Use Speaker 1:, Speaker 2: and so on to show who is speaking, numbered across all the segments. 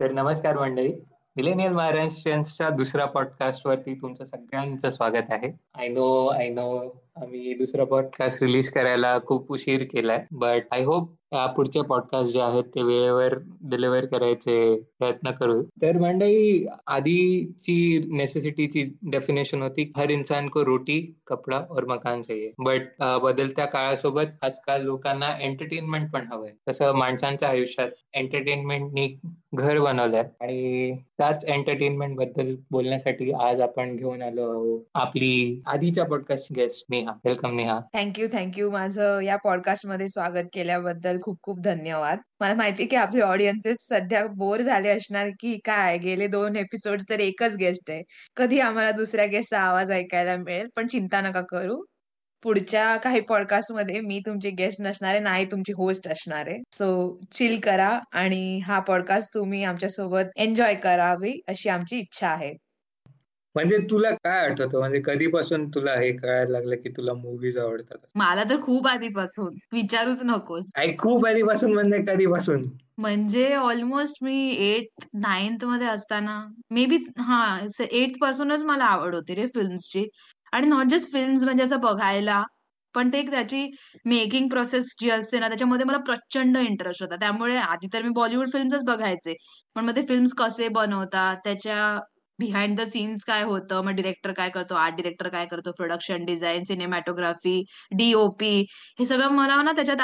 Speaker 1: तर नमस्कार मंडळी. मिलेनियल महाराष्ट्रीयन्सच्या दुसऱ्या पॉडकास्ट वरती तुमचं सगळ्यांचं स्वागत आहे. आय नो आय नो आम्ही दुसरा पॉडकास्ट रिलीज करायला खूप उशीर केलाय. बट आय होप पुढचे पॉडकास्ट जे आहेत ते वेळेवर डिलिव्हर करायचे प्रयत्न करू. तर मंडई आधीची नेसेसिटीची डेफिनेशन होती हर इन्सान को रोटी कपडा और मकान चाहिए. बट बदलत्या काळासोबत आजकाल लोकांना एंटरटेनमेंट पण हवंय. तसं माणसांच्या आयुष्यात एंटरटेनमेंटनी घर बनवलंय. आणि त्याच एंटरटेनमेंटबद्दल बोलण्यासाठी आज आपण घेऊन आलो आहोत आपली आधीच्या podcast guest me. Neha welcome Neha
Speaker 2: thank you thank you माझं या पॉडकास्टमध्ये स्वागत केल्याबद्दल खूप खूप धन्यवाद. मला माहिती की आपले ऑडियन्सेस सध्या बोर झाले असणार की काय? गेले दोन एपिसोड तर एकच गेस्ट आहे. कधी आम्हाला दुसऱ्या गेस्टचा आवाज ऐकायला मिळेल? पण चिंता नका करू. पुढच्या काही पॉडकास्टमध्ये मी तुमची गेस्ट नसणार आहे नाही तुमची होस्ट असणार आहे. सो चिल करा आणि हा पॉडकास्ट तुम्ही आमच्यासोबत एन्जॉय करावी अशी आमची इच्छा आहे.
Speaker 1: म्हणजे तुला काय आठवतं? म्हणजे कधीपासून तुला हे कळायला लागलं की तुला मूवीज आवडतात?
Speaker 2: मला तर खूप आधीपासून. विचारूच नकोस.
Speaker 1: खूप आधीपासून म्हणजे कधीपासून?
Speaker 2: म्हणजे ऑलमोस्ट मी एट नाईन्थमध्ये असताना मे बी हा एट पासूनच मला आवड होती रे फिल्म्सची आणि नॉट जस्ट फिल्म्स म्हणजे असं बघायला पण ते त्याची मेकिंग प्रोसेस जी असते ना त्याच्यामध्ये मला प्रचंड इंटरेस्ट होता. त्यामुळे आधी तर मी बॉलिवूड फिल्म्सच बघायचे. पण मग ते फिल्म्स कसे बनवतात त्याच्या बिहाइंड द सीन्स काय होतं? मग डिरेक्टर काय करतो? आर्ट डिरेक्टर काय करतो? प्रोडक्शन डिझाईन सिनेमॅटोग्राफी डीओपी हे सगळं मला ना त्याच्यात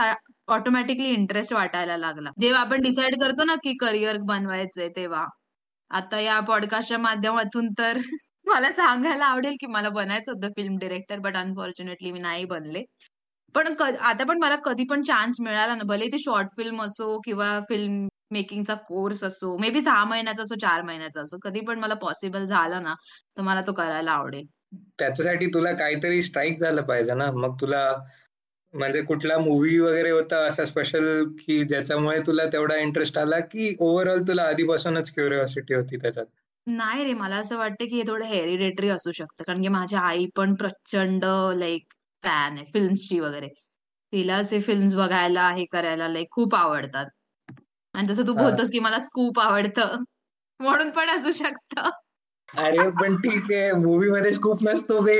Speaker 2: ऑटोमॅटिकली इंटरेस्ट वाटायला लागला. जेव्हा आपण डिसाईड करतो ना की करिअर बनवायचंय तेव्हा. आता या पॉडकास्टच्या माध्यमातून तर मला सांगायला आवडेल की मला बनायचं होतं फिल्म डिरेक्टर बट अनफॉर्च्युनेटली मी नाही बनले. पण आता पण मला कधी पण चान्स मिळाला ना भले ते शॉर्ट फिल्म असो किंवा फिल्म मेकिंगचा कोर्स असो मे बी सहा महिन्याचा असो चार महिन्याचा असो कधी पण मला पॉसिबल झालं ना तर मला तो करायला आवडेल.
Speaker 1: त्याच्यासाठी तुला काहीतरी स्ट्राईक झालं पाहिजे ना? मग तुला म्हणजे कुठला मूवी वगैरे होता असा स्पेशल की ज्याच्यामुळे तुला तेवढा इंटरेस्ट आला की ओव्हरऑल तुला आधीपासूनच क्युरिओसिटी होती त्याच्यात?
Speaker 2: नाही रे मला असं वाटतं की हे थोडं हेरिडेटरी असू शकतं कारण की माझी आई पण प्रचंड लाईक फॅन आहे फिल्म्सची वगैरे. तिला असे फिल्म्स बघायला हे करायला लाईक खूप आवडतात. आणि जसं तू बोलतोस की मला स्कूप आवडतं म्हणून पण असू शकतं.
Speaker 1: अरे पण ठीक आहे. मूवी मध्ये स्कूप नसतो बे.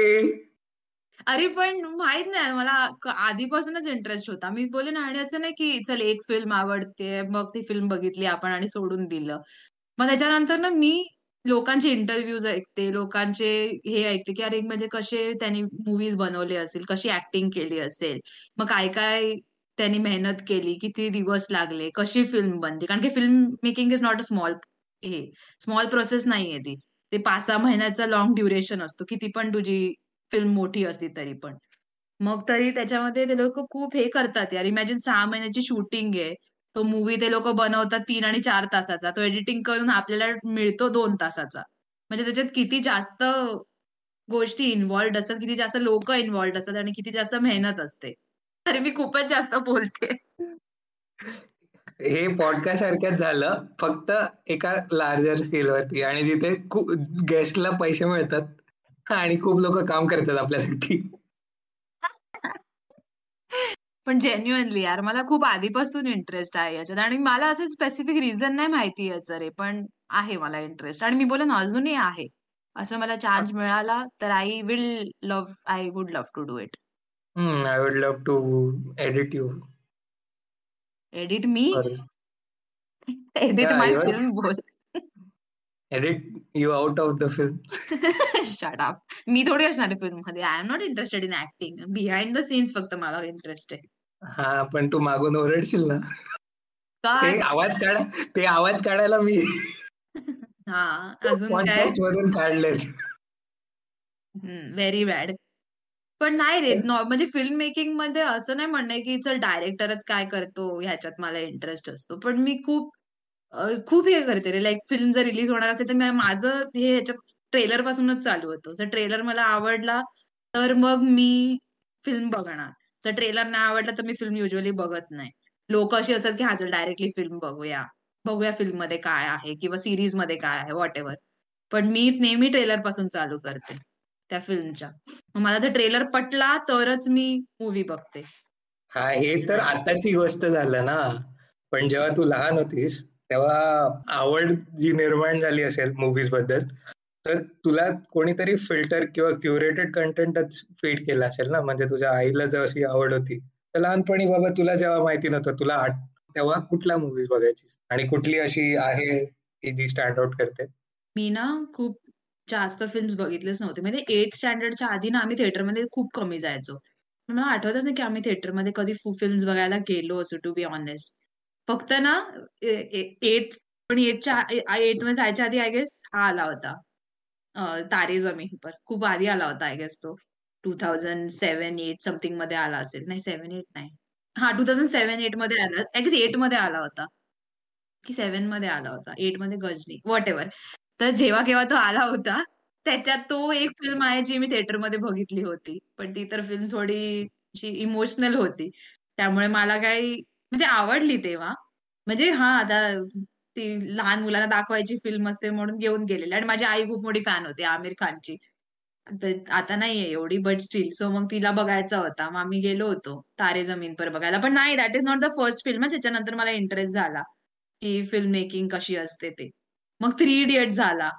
Speaker 2: अरे पण माहीत नाही मला आधीपासूनच इंटरेस्ट होता. मी बोले ना आणि असं नाही की चल एक फिल्म आवडते मग ती फिल्म बघितली आपण आणि सोडून दिलं. मग त्याच्यानंतर ना मी लोकांचे इंटरव्ह्यूज ऐकते लोकांचे हे ऐकते की अरे म्हणजे कसे त्यांनी मूवीज बनवले असेल कशी ऍक्टिंग केली असेल मग काय काय त्यांनी मेहनत केली किती दिवस लागले. कशी फिल्म बनते? कारण की film making is not a small हे स्मॉल प्रोसेस नाहीये ती. ते पाच सहा महिन्याचा लॉंग ड्युरेशन असतो. किती पण तुझी फिल्म मोठी असती तरी पण. मग तरी त्याच्यामध्ये ते लोक खूप हे करतात यार. इमॅजिन सहा महिन्याची शूटिंग आहे. तो मूवी ते लोक बनवतात तीन आणि चार तासाचा. तो एडिटिंग करून आपल्याला मिळतो दोन तासाचा. म्हणजे त्याच्यात किती जास्त गोष्टी इन्व्हॉल्ड असतात किती जास्त लोक इन्व्हॉल्ड असतात आणि किती जास्त मेहनत असते. अरे मी खूपच जास्त बोलते.
Speaker 1: हे पॉडकास्ट सारख्याच झालं. फक्त एका लार्जर स्केल वरती आणि जिथे गेस्टला पैसे मिळतात आणि खूप लोक काम करतात आपल्यासाठी.
Speaker 2: पण जेन्युअनली यार मला खूप आधीपासून इंटरेस्ट आहे याच्यात. आणि मला असं स्पेसिफिक रिझन नाही माहिती याचं रे पण आहे मला इंटरेस्ट आणि मी बोले ना अजूनही आहे. असं मला चान्स मिळाला तर I will love I would love to do it
Speaker 1: I would love to edit you
Speaker 2: edit me edit my film बोल
Speaker 1: edit you out of the film
Speaker 2: shut up मी थोडी असणार फिल्ममध्ये I am not interested in acting behind the scenes फक्त मला interest आहे.
Speaker 1: हा पण तू मागून ओरडशील ना. ते आवाज काढ ते आवाज काढायला मी
Speaker 2: हा अजून काय?
Speaker 1: काढले
Speaker 2: व्हेरी बॅड पण नाही रे म्हणजे फिल्म मेकिंगमध्ये असं नाही म्हणणं की चल डायरेक्टरच काय करतो ह्याच्यात मला इंटरेस्ट असतो. पण मी खूप खूप हे करते रे. लाईक फिल्म जर रिलीज होणार असेल तर माझं हे ह्याच्या ट्रेलर पासूनच चालू होतं. जर ट्रेलर मला आवडला तर मग मी फिल्म बघणार. जर ट्रेलर नाही आवडला तर मी फिल्म युजली बघत नाही. लोक अशी असतात की हा जर डायरेक्टली फिल्म बघूया. बघूया फिल्ममध्ये काय आहे किंवा सिरीजमध्ये काय आहे व्हॉट एव्हर पण मी नेहमी ट्रेलरपासून चालू करते. त्या फिल्मच्या मला जर ट्रेलर पटला तरच मी मूवी बघते.
Speaker 1: हा हे तर आताची गोष्ट झालं ना. पण जेव्हा तू लहान होतीस तेव्हा आवड जी निर्माण झाली असेल मुव्हीजबद्दल तर तुला कोणीतरी फिल्टर किंवा क्युरेटेड कंटेंटच फीड केलं असेल ना? म्हणजे तुझ्या आईला जर अशी आवड होती तर लहानपणी बाबा तुला जेव्हा माहिती नव्हतं तुला तेव्हा कुठल्या मुव्हीज बघायची आणि कुठली अशी आहे की जी स्टँड आउट करते?
Speaker 2: मी ना खूप जास्त फिल्म्स बघितलेच नव्हते. म्हणजे एट स्टँडर्डच्या आधी ना आम्ही थिएटरमध्ये खूप कमी जायचो. मला आठवतच नाही की आम्ही थिएटरमध्ये कधी फिल्म्स बघायला गेलो असो टू बी ऑनेस्ट फक्त ना एट पण एटच्या एटमध्ये जायच्या आधी आय गेस हा आला होता. तारे जमीन पर. खूप आधी आला होता आय गेस तो. टू थाउजंड सेव्हन एट समथिंगमध्ये आला असेल. नाही सेव्हन एट नाही. हा टू थाउजंड सेव्हन एटमध्ये आला. आय गेस एटमध्ये आला होता. की सेव्हनमध्ये आला होता. एटमध्ये गजनी. वॉट एव्हर तर जेव्हा केव्हा तो आला होता त्याच्यात तो एक फिल्म आहे जी मी थिएटरमध्ये बघितली होती. पण ती तर फिल्म थोडी इमोशनल होती. त्यामुळे मला काही म्हणजे आवडली तेव्हा. म्हणजे हा आता ती लहान मुलांना दाखवायची फिल्म असते म्हणून घेऊन गेलेली. आणि माझी आई खूप मोठी फॅन होती आमिर खानची. आता नाहीये एवढी बट स्टील सो मग तिला बघायचा होता. मग आम्ही गेलो होतो तारे जमीन पर बघायला. पण नाही that is not the first film त्याच्यानंतर मला इंटरेस्ट झाला की फिल्म मेकिंग कशी असते ते. मग थ्री इडियट झाला.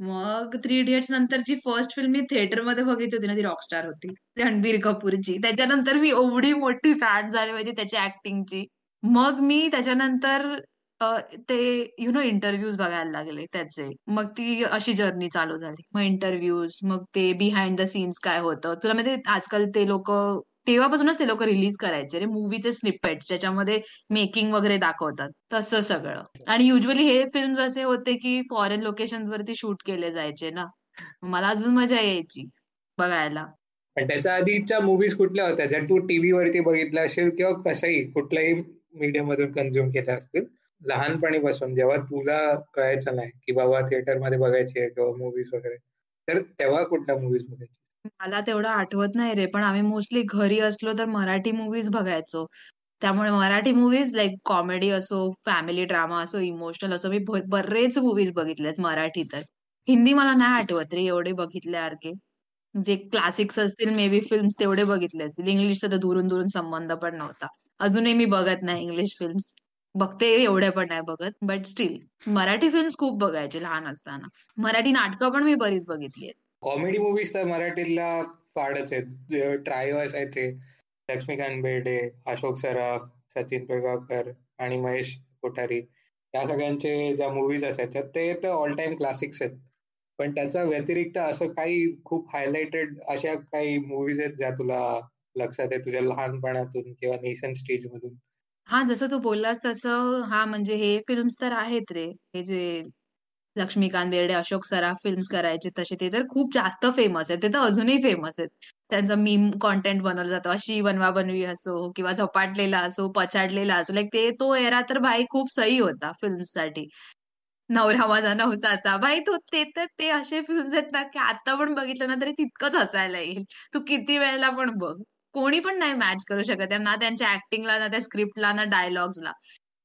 Speaker 2: मग थ्री इडियट्स नंतर जी फर्स्ट फिल्म मी थिएटरमध्ये बघितली होती ना ती रॉकस्टार होती. रणबीर कपूरची. त्याच्यानंतर मी एवढी मोठी फॅन झाली होती त्याच्या ऍक्टिंगची मग मी त्याच्यानंतर ते यु नो इंटरव्ह्यूज बघायला लागले त्याचे. मग ती अशी जर्नी चालू झाली. मग इंटरव्ह्यूज मग ते बिहाइंड द सीन्स काय होतं. तुला माहिती आजकाल ते लोक तेव्हापासूनच ते लोक रिलीज करायचे. रे मूवीचे स्निपेट्स ज्याच्यामध्ये मेकिंग वगैरे दाखवतात. तसं सगळं. आणि युजली हे फिल्म असे होते की फॉरेन लोकेशन वरती शूट केले जायचे ना. मला अजून मजा यायची बघायला.
Speaker 1: पण त्याच्या आधीच्या मुव्हीज कुठल्या होत्या? ज्या तू टीव्ही वरती बघितल्या असेल किंवा कसंही कुठल्याही मीडियम मधून कन्झ्युम केल्या असतील? लहानपणी बसून जेव्हा तुला कळायचं नाही की बाबा थिएटरमध्ये बघायची किंवा मुव्हीज वगैरे तर तेव्हा कुठल्या मुव्हीज बघायची?
Speaker 2: मला तेवढं आठवत नाही रे पण आम्ही मोस्टली घरी असलो तर मराठी मुव्हीज बघायचो. त्यामुळे मराठी मुव्हीज लाईक कॉमेडी असो फॅमिली ड्रामा असो इमोशनल असो मी बरेच मुव्हीज बघितलेत मराठी तर. हिंदी मला नाही आठवत रे एवढे बघितल्यासारखे जे क्लासिक्स असतील मे बी फिल्म्स तेवढे बघितले असतील. इंग्लिशचा तर दुरून दुरून संबंध पण नव्हता. अजूनही मी बघत नाही इंग्लिश फिल्म्स बघते एवढ्या पण नाही बघत बट स्टील मराठी फिल्म्स खूप बघायचे लहान असताना. मराठी नाटकं पण मी बरीच बघितली आहेत.
Speaker 1: कॉमेडी मुव्हीज तर मराठीतल्या फाडच आहेत. ट्रायो असायचे लक्ष्मीकांत बेर्डे अशोक सराफ सचिन पिळगावकर आणि महेश कोठारी या सगळ्यांचे ज्या मुव्हीज असायच्या ते तर ऑल टाइम क्लासिक्स आहेत. पण त्याच्या व्यतिरिक्त असं काही खूप हायलाइटेड अशा काही मुव्हीज आहेत ज्या तुला लक्षात आहे तुझ्या लहानपणातून किंवा नेसन स्टेज मधून?
Speaker 2: हा जसं तू बोललास तसं हा म्हणजे हे फिल्म्स तर आहेत रे. हे जे लक्ष्मीकांत बेर्डे अशोक सराफ फिल्म्स करायचे. तसे ते तर खूप जास्त फेमस आहेत. ते तर अजूनही फेमस आहेत. त्यांचा मीम कॉन्टेंट बनवलं जातो. अशी बनवा बनवी असो किंवा झपाटलेला असो पछाडलेला असो. लाईक ते तो एरा तर भाई खूप सही होता फिल्म्ससाठी नवरा माझा नवसाचा. भाई तो ते तर ते असे फिल्म्स आहेत ना की आता पण बघितलं ना तरी तितकंच हसायला येईल. तू किती वेळेला पण बघ. कोणी पण नाही मॅच करू शकत. ना त्यांच्या ऍक्टिंगला ना त्या स्क्रिप्टला ना डायलॉग्सला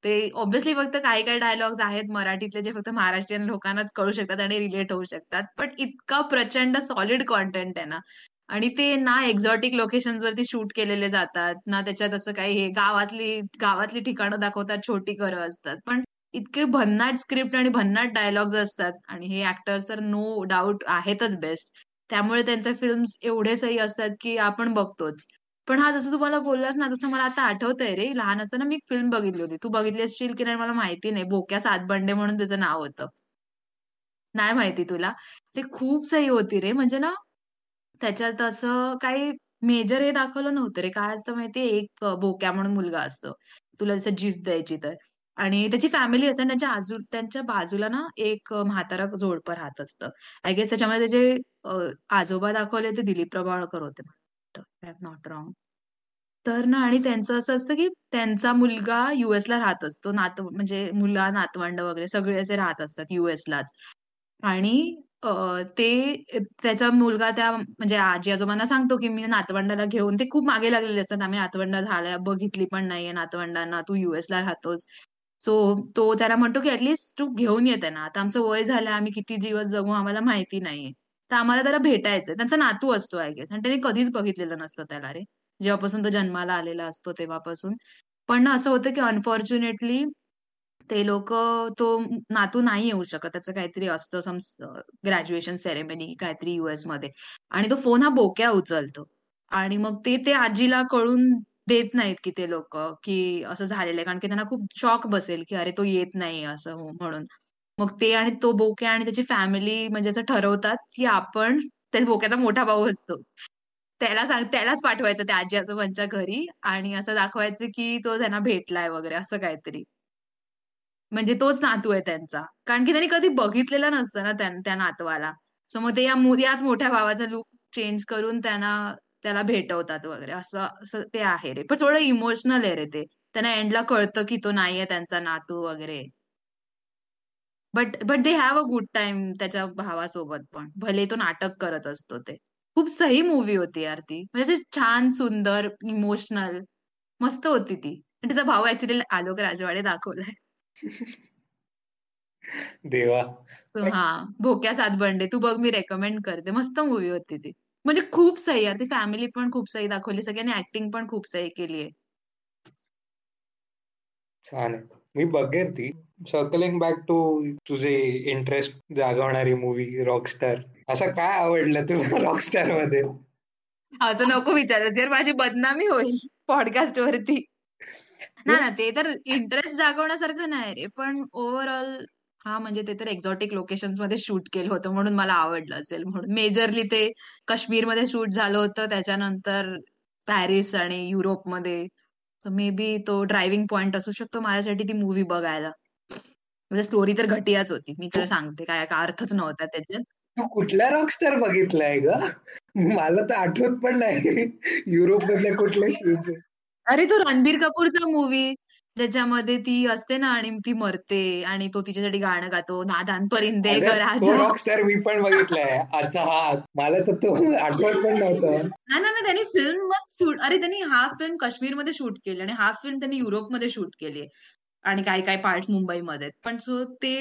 Speaker 2: ते ऑब्व्हियसली फक्त काही काही डायलॉग्स आहेत मराठीतले जे फक्त महाराष्ट्रीयन लोकांनाच कळू शकतात आणि रिलेट होऊ शकतात. पण इतका प्रचंड सॉलिड कॉन्टेंट आहे ना. आणि ते ना एक्झॉटिक लोकेशन वरती शूट केलेले जातात ना त्याच्यात असं काही हे गावातली गावातली ठिकाणं दाखवतात छोटी घरं असतात. पण इतके भन्नाट स्क्रिप्ट आणि भन्नाट डायलॉग्स असतात आणि हे ऍक्टर्स तर नो डाऊट आहेतच बेस्ट त्यामुळे त्यांचे फिल्म्स एवढे सही असतात की आपण बघतोच. पण हा जसं तुम्हाला बोललास ना तसं मला आता आठवतंय रे. लहान असताना मी फिल्म बघितली होती. तू बघितली असशील की नाही मला माहिती नाही. बोक्या सातबंडे म्हणून त्याचं नाव होतं. नाही माहिती तुला. ते खूप सही होती रे. म्हणजे ना त्याच्यात असं काही मेजर हे दाखवलं नव्हतं रे. काय असतं माहिती एक बोक्या म्हणून मुलगा असतो. तुला जसं जीस द्यायची तर. आणि त्याची फॅमिली असते त्यांच्या आजू त्यांच्या बाजूला ना एक म्हातारा जोडपं राहत असतं. आय गेस त्याच्यामध्ये त्याचे आजोबा दाखवले ते दिलीप प्रभाळकर होते. नॉट रॉंग तर ना आणि त्यांचं असं असतं की त्यांचा मुलगा युएसला राहत असतो. नात म्हणजे मुला नातवंड वगैरे सगळे असे राहत असतात युएसलाच आणि ते त्याचा मुलगा त्या म्हणजे आजी आजोबांना सांगतो की मी नातवंडाला घेऊन ते खूप मागे लागलेले असतात. आम्ही नातवंड झाल्या बघितली पण नाहीये नातवंडांना तू युएसला राहतोस. सो तो त्याला म्हणतो की ऍटलीस्ट तू घेऊन येते ना आता आमचं वय झालं आम्ही किती दिवस जगू आम्हाला माहिती नाहीये. तर आम्हाला त्याला भेटायचंय. त्यांचा नातू असतो आय गेस आणि त्याने कधीच बघितलेलं नसतं त्याला रे. जेव्हापासून तो जन्माला आलेला असतो तेव्हापासून. पण असं होतं की अनफॉर्च्युनेटली ते लोक तो नातू नाही येऊ शकत. त्याचं काहीतरी असतं सम ग्रॅज्युएशन सेरेमनी काहीतरी युएसमध्ये. आणि तो फोन हा बोक्या उचलतो. आणि मग ते ते आजीला कळून देत नाहीत की ते लोक की असं झालेलं आहे. कारण की त्यांना खूप शॉक बसेल की अरे तो येत नाही असं म्हणून. मग ते आणि तो बोके आणि त्याची फॅमिली म्हणजे असं ठरवतात की आपण त्या बोक्याचा मोठा भाऊ असतो. त्याला सांग त्यालाच पाठवायचं त्या आजी-आजोबांच्या घरी आणि असं दाखवायचं की तो त्यांना भेटलाय वगैरे असं काहीतरी. म्हणजे तोच नातू आहे त्यांचा. कारण की त्यांनी कधी बघितलेलं नसतं ना त्या त्या नातवाला. सो मग ते या याच मोठ्या भावाचा लूक चेंज करून त्यांना त्याला भेटवतात वगैरे असं असं ते आहे रे. पण थोडं इमोशनल आहे रे ते. त्यांना एंडला कळतं की तो नाहीये त्यांचा नातू वगैरे. But but they have a good time त्याच्या भावासोबत पण. भले तो नाटक करत असतो ते. खूप सही मूव्ही होती यार ती. म्हणजे छान, सुंदर, इमोशनल मस्त होती ती. आणि तिचा भाऊ ॲक्चुअली आलोक राजवाडे दाखवलाय.
Speaker 1: देवा!
Speaker 2: हां, भोक्या सातबंडे. तू बघ मी रेकमेंड करते. मस्त मूव्ही होती ती. म्हणजे खूप सही यार. ती फॅमिली पण खूप सही दाखवली. सगळ्यांनी ॲक्टिंग पण खूप सही केली आहे.
Speaker 1: मी बघेन ती. सर्कलिंग बॅक टू तुझे इंटरेस्ट जागवणारी मूवी रॉकस्टार. असं काय आवडलं तुला रॉकस्टारमध्ये?
Speaker 2: असं नको विचारूस यार माझी बदनामी होईल पॉडकास्ट वरती. नाही ना ते तर इंटरेस्ट जागवण्यासारखं नाही रे. पण ओव्हरऑल हा म्हणजे ते तर एक्झॉटिक लोकेशन्समध्ये शूट केलं होतं म्हणून मला आवडलं असेल म्हणून. मेजरली ते काश्मीरमध्ये शूट झालं होतं. त्याच्यानंतर पॅरिस आणि युरोपमध्ये. मे बी तो ड्रायव्हिंग पॉइंट असू शकतो माझ्यासाठी ती मूव्ही बघायला. म्हणजे स्टोरी तर घटियाच होती. मी तर सांगते काय काय अर्थच नव्हता त्याच्यात.
Speaker 1: तू कुठला रॉकस्टार बघितलाय ग? मला तर आठवत पण नाही. युरोप मधले कुठले शूज
Speaker 2: अरे तो रणबीर कपूरचा मूव्ही ज्याच्यामध्ये ती असते ना आणि ती मरते आणि तो तिच्यासाठी गाणं गातो नादान परिंदे
Speaker 1: रॉकस्टार मी पण बघितलाय. अच्छा हा मला तर तो आठवत पण नव्हतं.
Speaker 2: नाही ना त्यांनी फिल्म शूट अरे त्यांनी हाफ फिल्म काश्मीरमध्ये शूट केली आणि हाफ फिल्म त्यांनी युरोपमध्ये शूट केली आणि काही काही पार्ट मुंबईमध्ये पण सो ते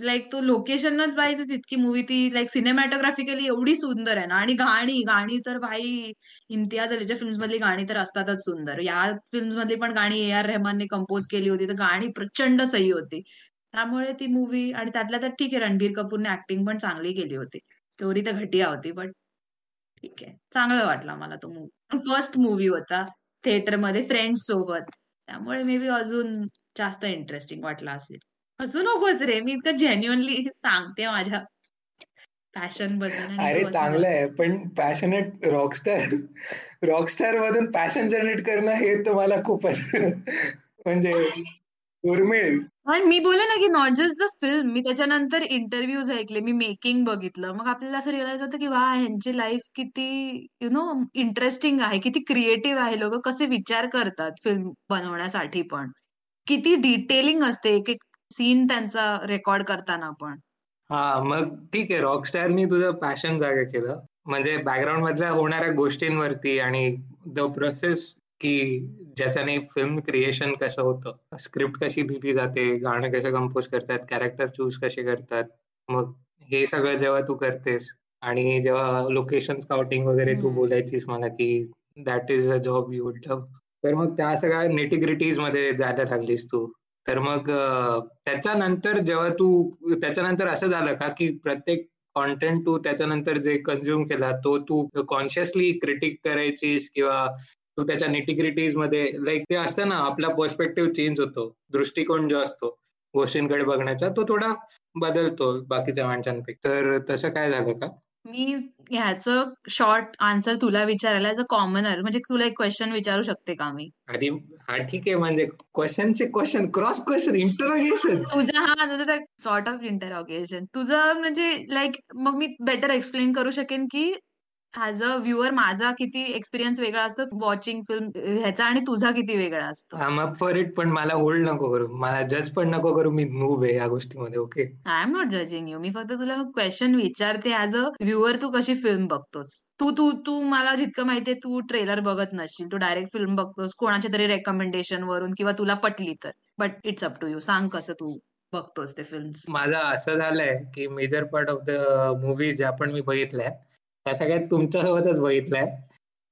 Speaker 2: लाईक तो लोकेशनच वाईजच इतकी मूवी ती लाईक सिनेमॅटोग्राफिकली एवढी सुंदर आहे ना. आणि गाणी गाणी तर भाई इम्तियाज अलीच्या फिल्म्स मधली गाणी तर असतातच सुंदर. या फिल्म्स मधली पण गाणी ए आर रेहमानने कंपोज केली होती. तर गाणी प्रचंड सही होती. त्यामुळे ती मूवी आणि त्यातल्या तर ठीक आहे रणबीर कपूरने ऍक्टिंग पण चांगली केली होती. स्टोरी तर घटिया होती बट ठीक आहे. चांगलं वाटला मला तो मूवी फर्स्ट मूवी होता थिएटरमध्ये फ्रेंड्स सोबत. त्यामुळे मे बी अजून जास्त इंटरेस्टिंग वाटला असेल. असू नकोच रे मी इतकं जेन्युअनली सांगते माझ्या पॅशनबद्दल
Speaker 1: अरे चांगलं आहे पण पॅशनेट रॉकस्टार रॉकस्टार मधून पॅशन जनरेट करणं हे तुम्हाला खूपच म्हणजे दुर्मिळ
Speaker 2: पण मी बोलले ना की नॉट जस्ट द फिल्म मी त्याच्यानंतर इंटरव्ह्यूज ऐकले मी मेकिंग बघितलं. मग आपल्याला असं रिअलाइज होतं की वा ह्यांची लाईफ किती यु नो इंटरेस्टिंग आहे किती क्रिएटिव्ह आहे लोक कसे विचार करतात फिल्म बनवण्यासाठी पण. किती डिटेलिंग असते एक एक सीन त्यांचा रेकॉर्ड करताना पण
Speaker 1: हा मग ठीक आहे रॉकस्टारनी तुझं पॅशन जागा केलं. म्हणजे बॅकग्राऊंड मधल्या होणाऱ्या गोष्टींवरती आणि द प्रोसेस की ज्याच्याने फिल्म क्रिएशन कसं होतं स्क्रिप्ट कशी लिहिली जाते गाणं कसं कंपोज करतात कॅरेक्टर चूज कसे करतात मग हे सगळं जेव्हा तू करतेस आणि जेव्हा लोकेशन स्काउटिंग वगैरे तू बोलायचीस मला की that is a job you would love तर मग त्या सगळ्या नेटिग्रिटीजमध्ये जायला लागलीस तू. तर मग त्याच्यानंतर जेव्हा तू त्याच्यानंतर असं झालं का की प्रत्येक कॉन्टेंट तू त्याच्यानंतर जे कन्झ्युम केला तो तू कॉन्शियसली क्रिटिक करायचीस किंवा तू त्याच्या नेटिग्रिटीजमध्ये लाईक ते असतं ना आपला पर्स्पेक्टिव्ह चेंज होतो दृष्टिकोन जो असतो गोष्टींकडे बघण्याचा तो थोडा बदलतो बाकीच्या माणसांपैकी तर तसं काय झालं का?
Speaker 2: मी ह्याचं शॉर्ट आन्सर तुला विचारायला ॲज अ कॉमनर म्हणजे तुला एक क्वेश्चन विचारू शकते का मी?
Speaker 1: आधी हा ठीक आहे म्हणजे क्वेश्चनचे क्वेश्चन क्रॉस क्वेश्चन इंटरोगेशन
Speaker 2: तुझं हा तुझं सॉर्ट ऑफ इंटरोगेशन तुझं म्हणजे लाईक मग मी बेटर एक्सप्लेन करू शकेन की ऍज अ व्ह्युअर माझा किती एक्सपिरियन्स वेगळा असतो वॉचिंग फिल्म ह्याचा आणि तुझा किती वेगळा असतो.
Speaker 1: अप फॉर इट पण मला होल्ड नको करू. मला जज पण नको करू मी मूव आहे या गोष्टीमध्ये okay
Speaker 2: I am not judging you मी फक्त तुला क्वेश्चन विचारते ऍज अ व्ह्युअर तू कशी फिल्म बघतोस? तू तू तू मला जितकं माहितीये तू ट्रेलर बघत नसशील. तू डायरेक्ट फिल्म बघतोस कोणाच्या तरी रेकमेंडेशन वरून किंवा तुला पटली तर. But it's up to you सांग कसं तू बघतोस ते फिल्म
Speaker 1: माझं असं झालंय की major part of the movies ज्या पण मी बघितल्या त्या सगळ्यात तुमच्यासोबतच बघितलंय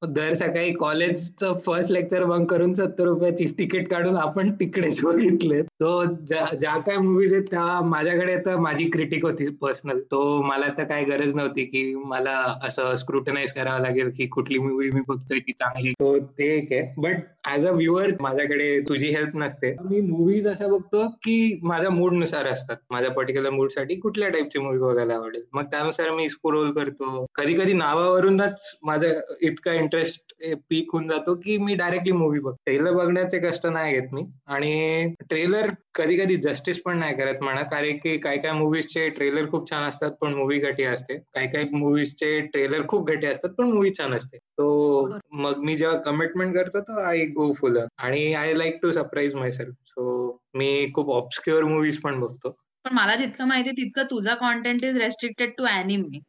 Speaker 1: दर सकाळी कॉलेजचं फर्स्ट लेक्चर बंक करून सत्तर रुपयाची तिकीट काढून आपण तिकडेच बघितले तो ज्या काय मूवीज आहेत त्या माझ्याकडे तर माझी क्रिटिक होती पर्सनल तो मला तर काय गरज नव्हती की मला असं स्क्रुटनाइज करावं लागेल की कुठली मूवी मी बघतोय ती चांगली. तो ते एक आहे. बट ऍज अ व्ह्युअर माझ्याकडे तुझी हेल्प नसते. मी मूवीज असं बघतो की माझ्या मूडनुसार असतात. माझ्या पर्टिक्युलर मूडसाठी कुठल्या टाईपची मूवी बघायला आवडेल. मग त्यानुसार मी स्क्रोल करतो. कधी कधी नावावरूनच माझा इतका इंटरेस्ट पीक होऊन जातो की मी डायरेक्टली मूवी बघतो. ट्रेलर बघण्याचे कष्ट नाही घेत मी. आणि ट्रेलर कधी कधी जस्टिस पण नाही करत म्हणा. कारण की काही काही मूवीजचे ट्रेलर खूप छान असतात पण मूवी घटी असते. काही काही मूवीजचे ट्रेलर खूप घटी असतात पण मूवी छान असते. तो मग मी जेव्हा कमिटमेंट करतो तर आय गो फुल आणि I like to surprise myself so मी खूप ऑब्स्क्युअर मूवीज पण बघतो.
Speaker 2: पण मला जितकं माहिती तितकं तुझा content is restricted to anime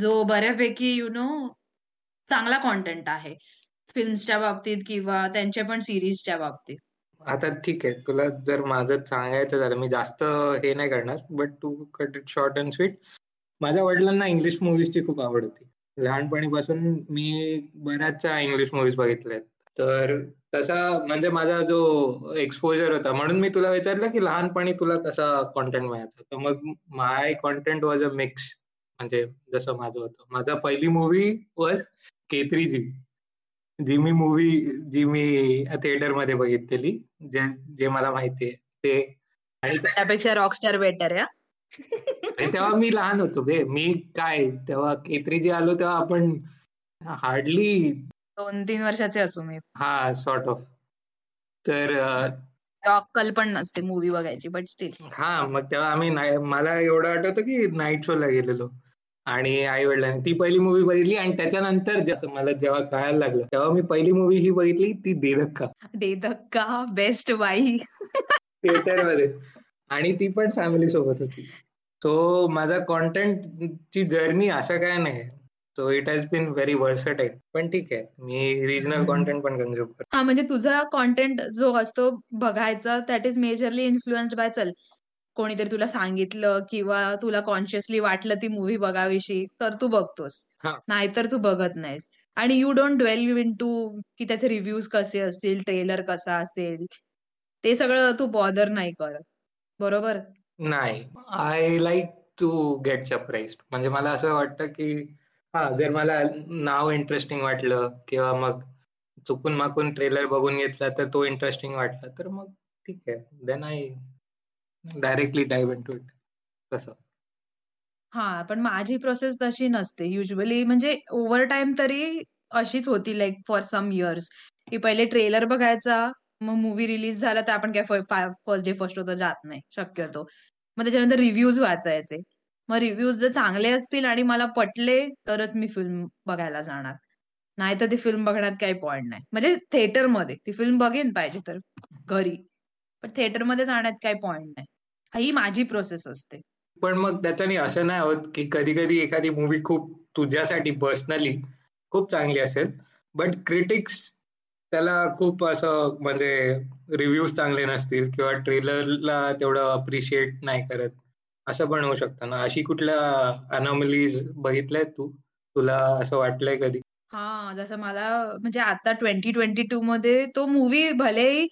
Speaker 2: जो बऱ्यापैकी यु नो चांगला कॉन्टेंट आहे. फिल्म्सच्या बाबतीत किंवा त्यांच्या पण सिरीजच्या बाबतीत.
Speaker 1: आता ठीक आहे. तुला जर माझं सांगायचं झालं मी जास्त हे नाही करणार but to cut it short and sweet माझ्या वडिलांना इंग्लिश मूवीजची खूप आवड होती. लहानपणीपासून मी बऱ्याचशा इंग्लिश मूवीज बघितल्या तर तसा म्हणजे माझा जो एक्सपोजर होता म्हणून मी तुला विचारलं की लहानपणी तुला कसा कॉन्टेंट मिळायचा? तर मग my content was a mix म्हणजे जसं माझं होतं. माझा पहिली मूवी वॉज केत्रीजी जी मी मूवी जी मी थिएटरमध्ये बघितलेली जे जे मला माहितीये ते
Speaker 2: आणि त्यापेक्षा रॉकस्टार बेटर या
Speaker 1: तेव्हा मी लहान होतो बे मी काय तेव्हा केत्री जी आलो तेव्हा आपण हार्डली
Speaker 2: दोन तीन वर्षाचे असू मी.
Speaker 1: हा सॉर्ट ऑफ तर
Speaker 2: अक्कल पण नसते मूवी बघायची बट स्टील
Speaker 1: हा मग तेव्हा आम्ही मला एवढं आठवतं की नाईट शो ला गेलेलो. आणि आई वडिलांनी ती पहिली मूवी बघितली आणि त्याच्यानंतर जसं मला जेव्हा कळायला लागलं तेव्हा मी पहिली मूवी ही बघितली ती देधक्का
Speaker 2: देधक्का बेस्ट बाई.
Speaker 1: थिएटरमध्ये आणि ती पण फॅमिली सोबत होती. सो माझा कॉन्टेंट ची जर्नी असं काय नाही. So it has been very versatile पण ठीक आहे मी रिजनल कॉन्टेंट पण कन्झ्युम करतो.
Speaker 2: हा म्हणजे तुझा कॉन्टेंट जो असतो बघायचा that is majorly influenced by चल. कोणीतरी तुला सांगितलं किंवा तुला कॉन्शियसली वाटलं ती मूवी बघावीशी तर तू बघतोस. नाहीतर तू बघत नाहीस. आणि you don't dwell into की त्याचे रिव्ह्यूज कसे असतील ट्रेलर कसा असेल ते सगळं तू बॉदर नाही करत. बरोबर?
Speaker 1: नाही. I like to get surprise म्हणजे मला असं वाटतं की हा जर मला नाव इंटरेस्टिंग वाटलं किंवा मग चुकून माकून ट्रेलर बघून घेतला तर तो इंटरेस्टिंग वाटला तर मग ठीक आहे. Then I directly dive into it. तसं.
Speaker 2: हा पण माझी प्रोसेस तशी नसते. युजली म्हणजे ओव्हर टाइम तरी अशीच होती लाईक फॉर सम इयर्स की पहिले ट्रेलर बघायचा मग मूवी रिलीज झाला तर आपण काय फर्स्ट डे फर्स्ट होता जात नाही शक्यतो. मग त्याच्यानंतर रिव्ह्यूज वाचायचे. मग रिव्ह्यूज जर चांगले असतील आणि मला पटले तरच मी फिल्म बघायला जाणार. नाही तर ती फिल्म बघण्यात काही पॉइंट नाही. म्हणजे थिएटरमध्ये ती फिल्म बघेन पाहिजे तर घरी. पण थिएटरमध्ये जाण्यात काही पॉइंट नाही. ही माझी प्रोसेस असते.
Speaker 1: पण मग त्याच्याने असं नाही होत की कधी कधी एखादी मूवी खूप तुझ्यासाठी पर्सनली खूप चांगली असेल. बट क्रिटिक्स त्याला खूप असं म्हणजे रिव्ह्यूज चांगले नसतील किंवा ट्रेलरला तेवढं अप्रिशिएट नाही करत. असं पण होऊ शकतं ना. अशी कुठल्या अनॉमलीज बघितल्यात तू? तुला असं वाटलंय कधी?
Speaker 2: हा जसं मला म्हणजे आता ट्वेंटी ट्वेंटी टू मध्ये तो मूवी भलेही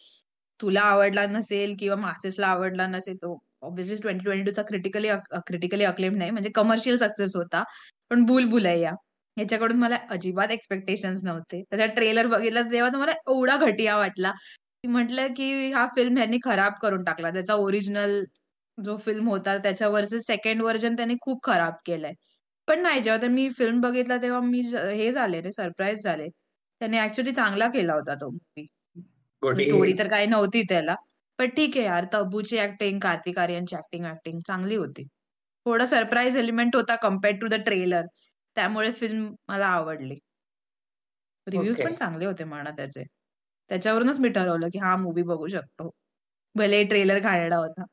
Speaker 2: तुला आवडला नसेल किंवा मासेसला आवडला नसेल तो ऑब्व्हियसली ट्वेंटी ट्वेंटी टूचा क्रिटिकली क्रिटिकली अक्लेम नाही म्हणजे कमर्शियल सक्सेस होता. पण बुल बुलैया ह्याच्याकडून मला अजिबात एक्सपेक्टेशन नव्हते. त्याचा ट्रेलर बघितला तेव्हा तर मला एवढा घटिया वाटला. की म्हटलं की हा फिल्म ह्यांनी खराब करून टाकला. त्याचा ओरिजिनल जो फिल्म होता त्याच्यावरचं सेकंड व्हर्जन त्यांनी खूप खराब केलंय. पण नाही जेव्हा मी फिल्म बघितला तेव्हा मी हे झाले रे सरप्राईज झाले. त्याने ऍक्च्युली चांगला केला होता तो मूवी स्टोरी तर काही नव्हती त्याला. पण ठीक आहे यार तब्बूची ऍक्टिंग कार्तिक आर्यनची ऍक्टिंग ऍक्टिंग चांगली होती. थोडा सरप्राईज एलिमेंट होता कम्पेअर्ड टू द ट्रेलर त्यामुळे फिल्म मला आवडली. रिव्ह्यूज पण चांगले होते म्हणा त्याचे. त्याच्यावरूनच मी ठरवलं की हा मूवी बघू शकतो. भले ट्रेलर घालडा होता.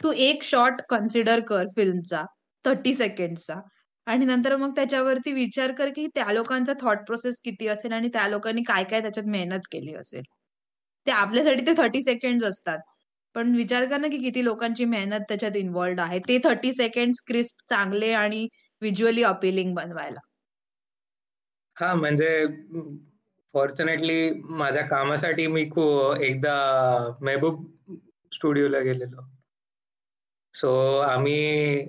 Speaker 2: तू एक शॉट कन्सिडर कर फिल्मचा थर्टी सेकंडचा आणि नंतर मग त्याच्यावरती विचार कर की त्या लोकांचा थॉट प्रोसेस किती असेल आणि त्या लोकांनी काय काय त्याच्यात मेहनत केली असेल. ते आपल्यासाठी ते थर्टी सेकंड असतात. पण विचार कर ना की किती लोकांची मेहनत त्याच्यात इन्व्हॉल्ड आहे. ते थर्टी सेकंड क्रिस्प चांगले आणि व्हिज्युअली अपिलिंग बनवायला.
Speaker 1: हा म्हणजे फॉर्च्युनेटली माझ्या कामासाठी मी खूप एकदा मेहबूब स्टुडिओला गेलेलो. सो आम्ही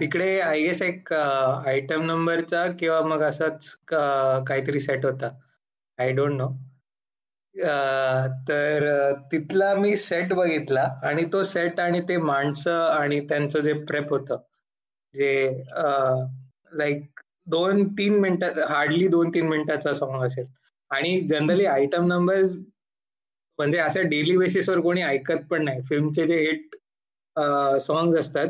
Speaker 1: तिकडे आय गेस एक आयटम नंबरचा किंवा मग असाच काहीतरी सेट होता. आय डोंट नो तर तिथला मी सेट बघितला आणि तो सेट आणि ते माणसं आणि त्यांचं जे प्रेप होतं जे लाईक दोन तीन मिनिटात हार्डली दोन तीन मिनिटाचा सॉंग असेल. आणि जनरली आयटम नंबर म्हणजे अशा डेली बेसिसवर कोणी ऐकत पण नाही. फिल्मचे जे हिट सॉंग्स असतात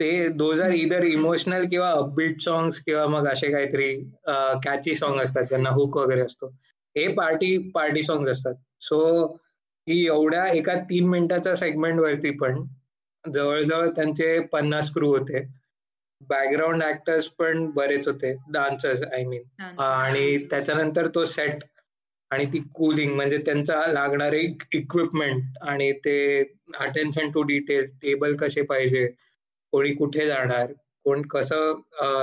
Speaker 1: ते दोज आर इदर इमोशनल किंवा अपबीट सॉंग्स किंवा मग असे काहीतरी कॅची सॉंग असतात ज्यांना हुक वगैरे असतो. हे पार्टी पार्टी सॉंग्स असतात. सो ही एवढ्या एका तीन मिनिटाच्या सेगमेंट वरती पण जवळजवळ त्यांचे पन्नास क्रू होते. बॅकग्राऊंड ऍक्टर्स पण बरेच होते डान्सर्स आय मीन आणि त्याच्यानंतर तो सेट आणि ती कुलिंग म्हणजे त्यांचा लागणारे इक्विपमेंट आणि ते अटेन्शन टू डिटेल टेबल कसे पाहिजे कोणी कुठे जाणार कोण कसं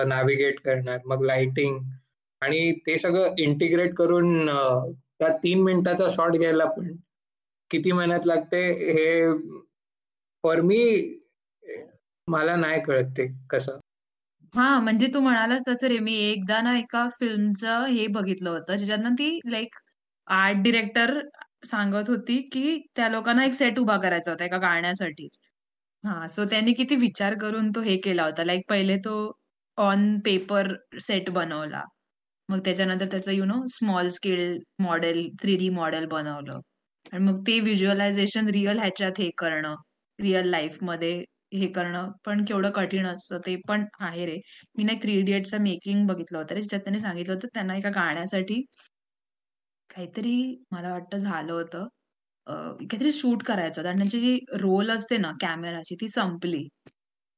Speaker 1: नॅव्हिगेट करणार मग लाइटिंग आणि ते सगळं इंटिग्रेट करून त्या तीन मिनिटाचा शॉट घ्यायला पण किती मेहनत लागते हे फॉर मी मला नाही कळत ते कसं.
Speaker 2: हा म्हणजे तू म्हणालास तसं रे. मी एकदा ना एका फिल्मचं हे बघितलं होतं. ज्याच्यातनं ती लाईक आर्ट डिरेक्टर सांगत होती की त्या लोकांना एक सेट उभा करायचा होता एका गाण्यासाठी. हा सो त्यांनी किती विचार करून तो हे केला होता. लाईक पहिले तो ऑन पेपर सेट बनवला. मग त्याच्यानंतर त्याचं you know small scale model three D model बनवलं. आणि मग ते व्हिज्युअलायझेशन रिअल ह्याच्यात हे करणं रिअल लाईफमध्ये हे करणं पण केवढं कठीण असतं ते पण आहे रे. मी ना थ्री इडियटचं मेकिंग बघितलं होतं रे. ज्यात त्यांनी सांगितलं होतं त्यांना एका गाण्यासाठी काहीतरी मला वाटतं झालं होतं. काहीतरी शूट करायचं होतं. आणि त्यांची जी रोल असते ना कॅमेराची ती संपली.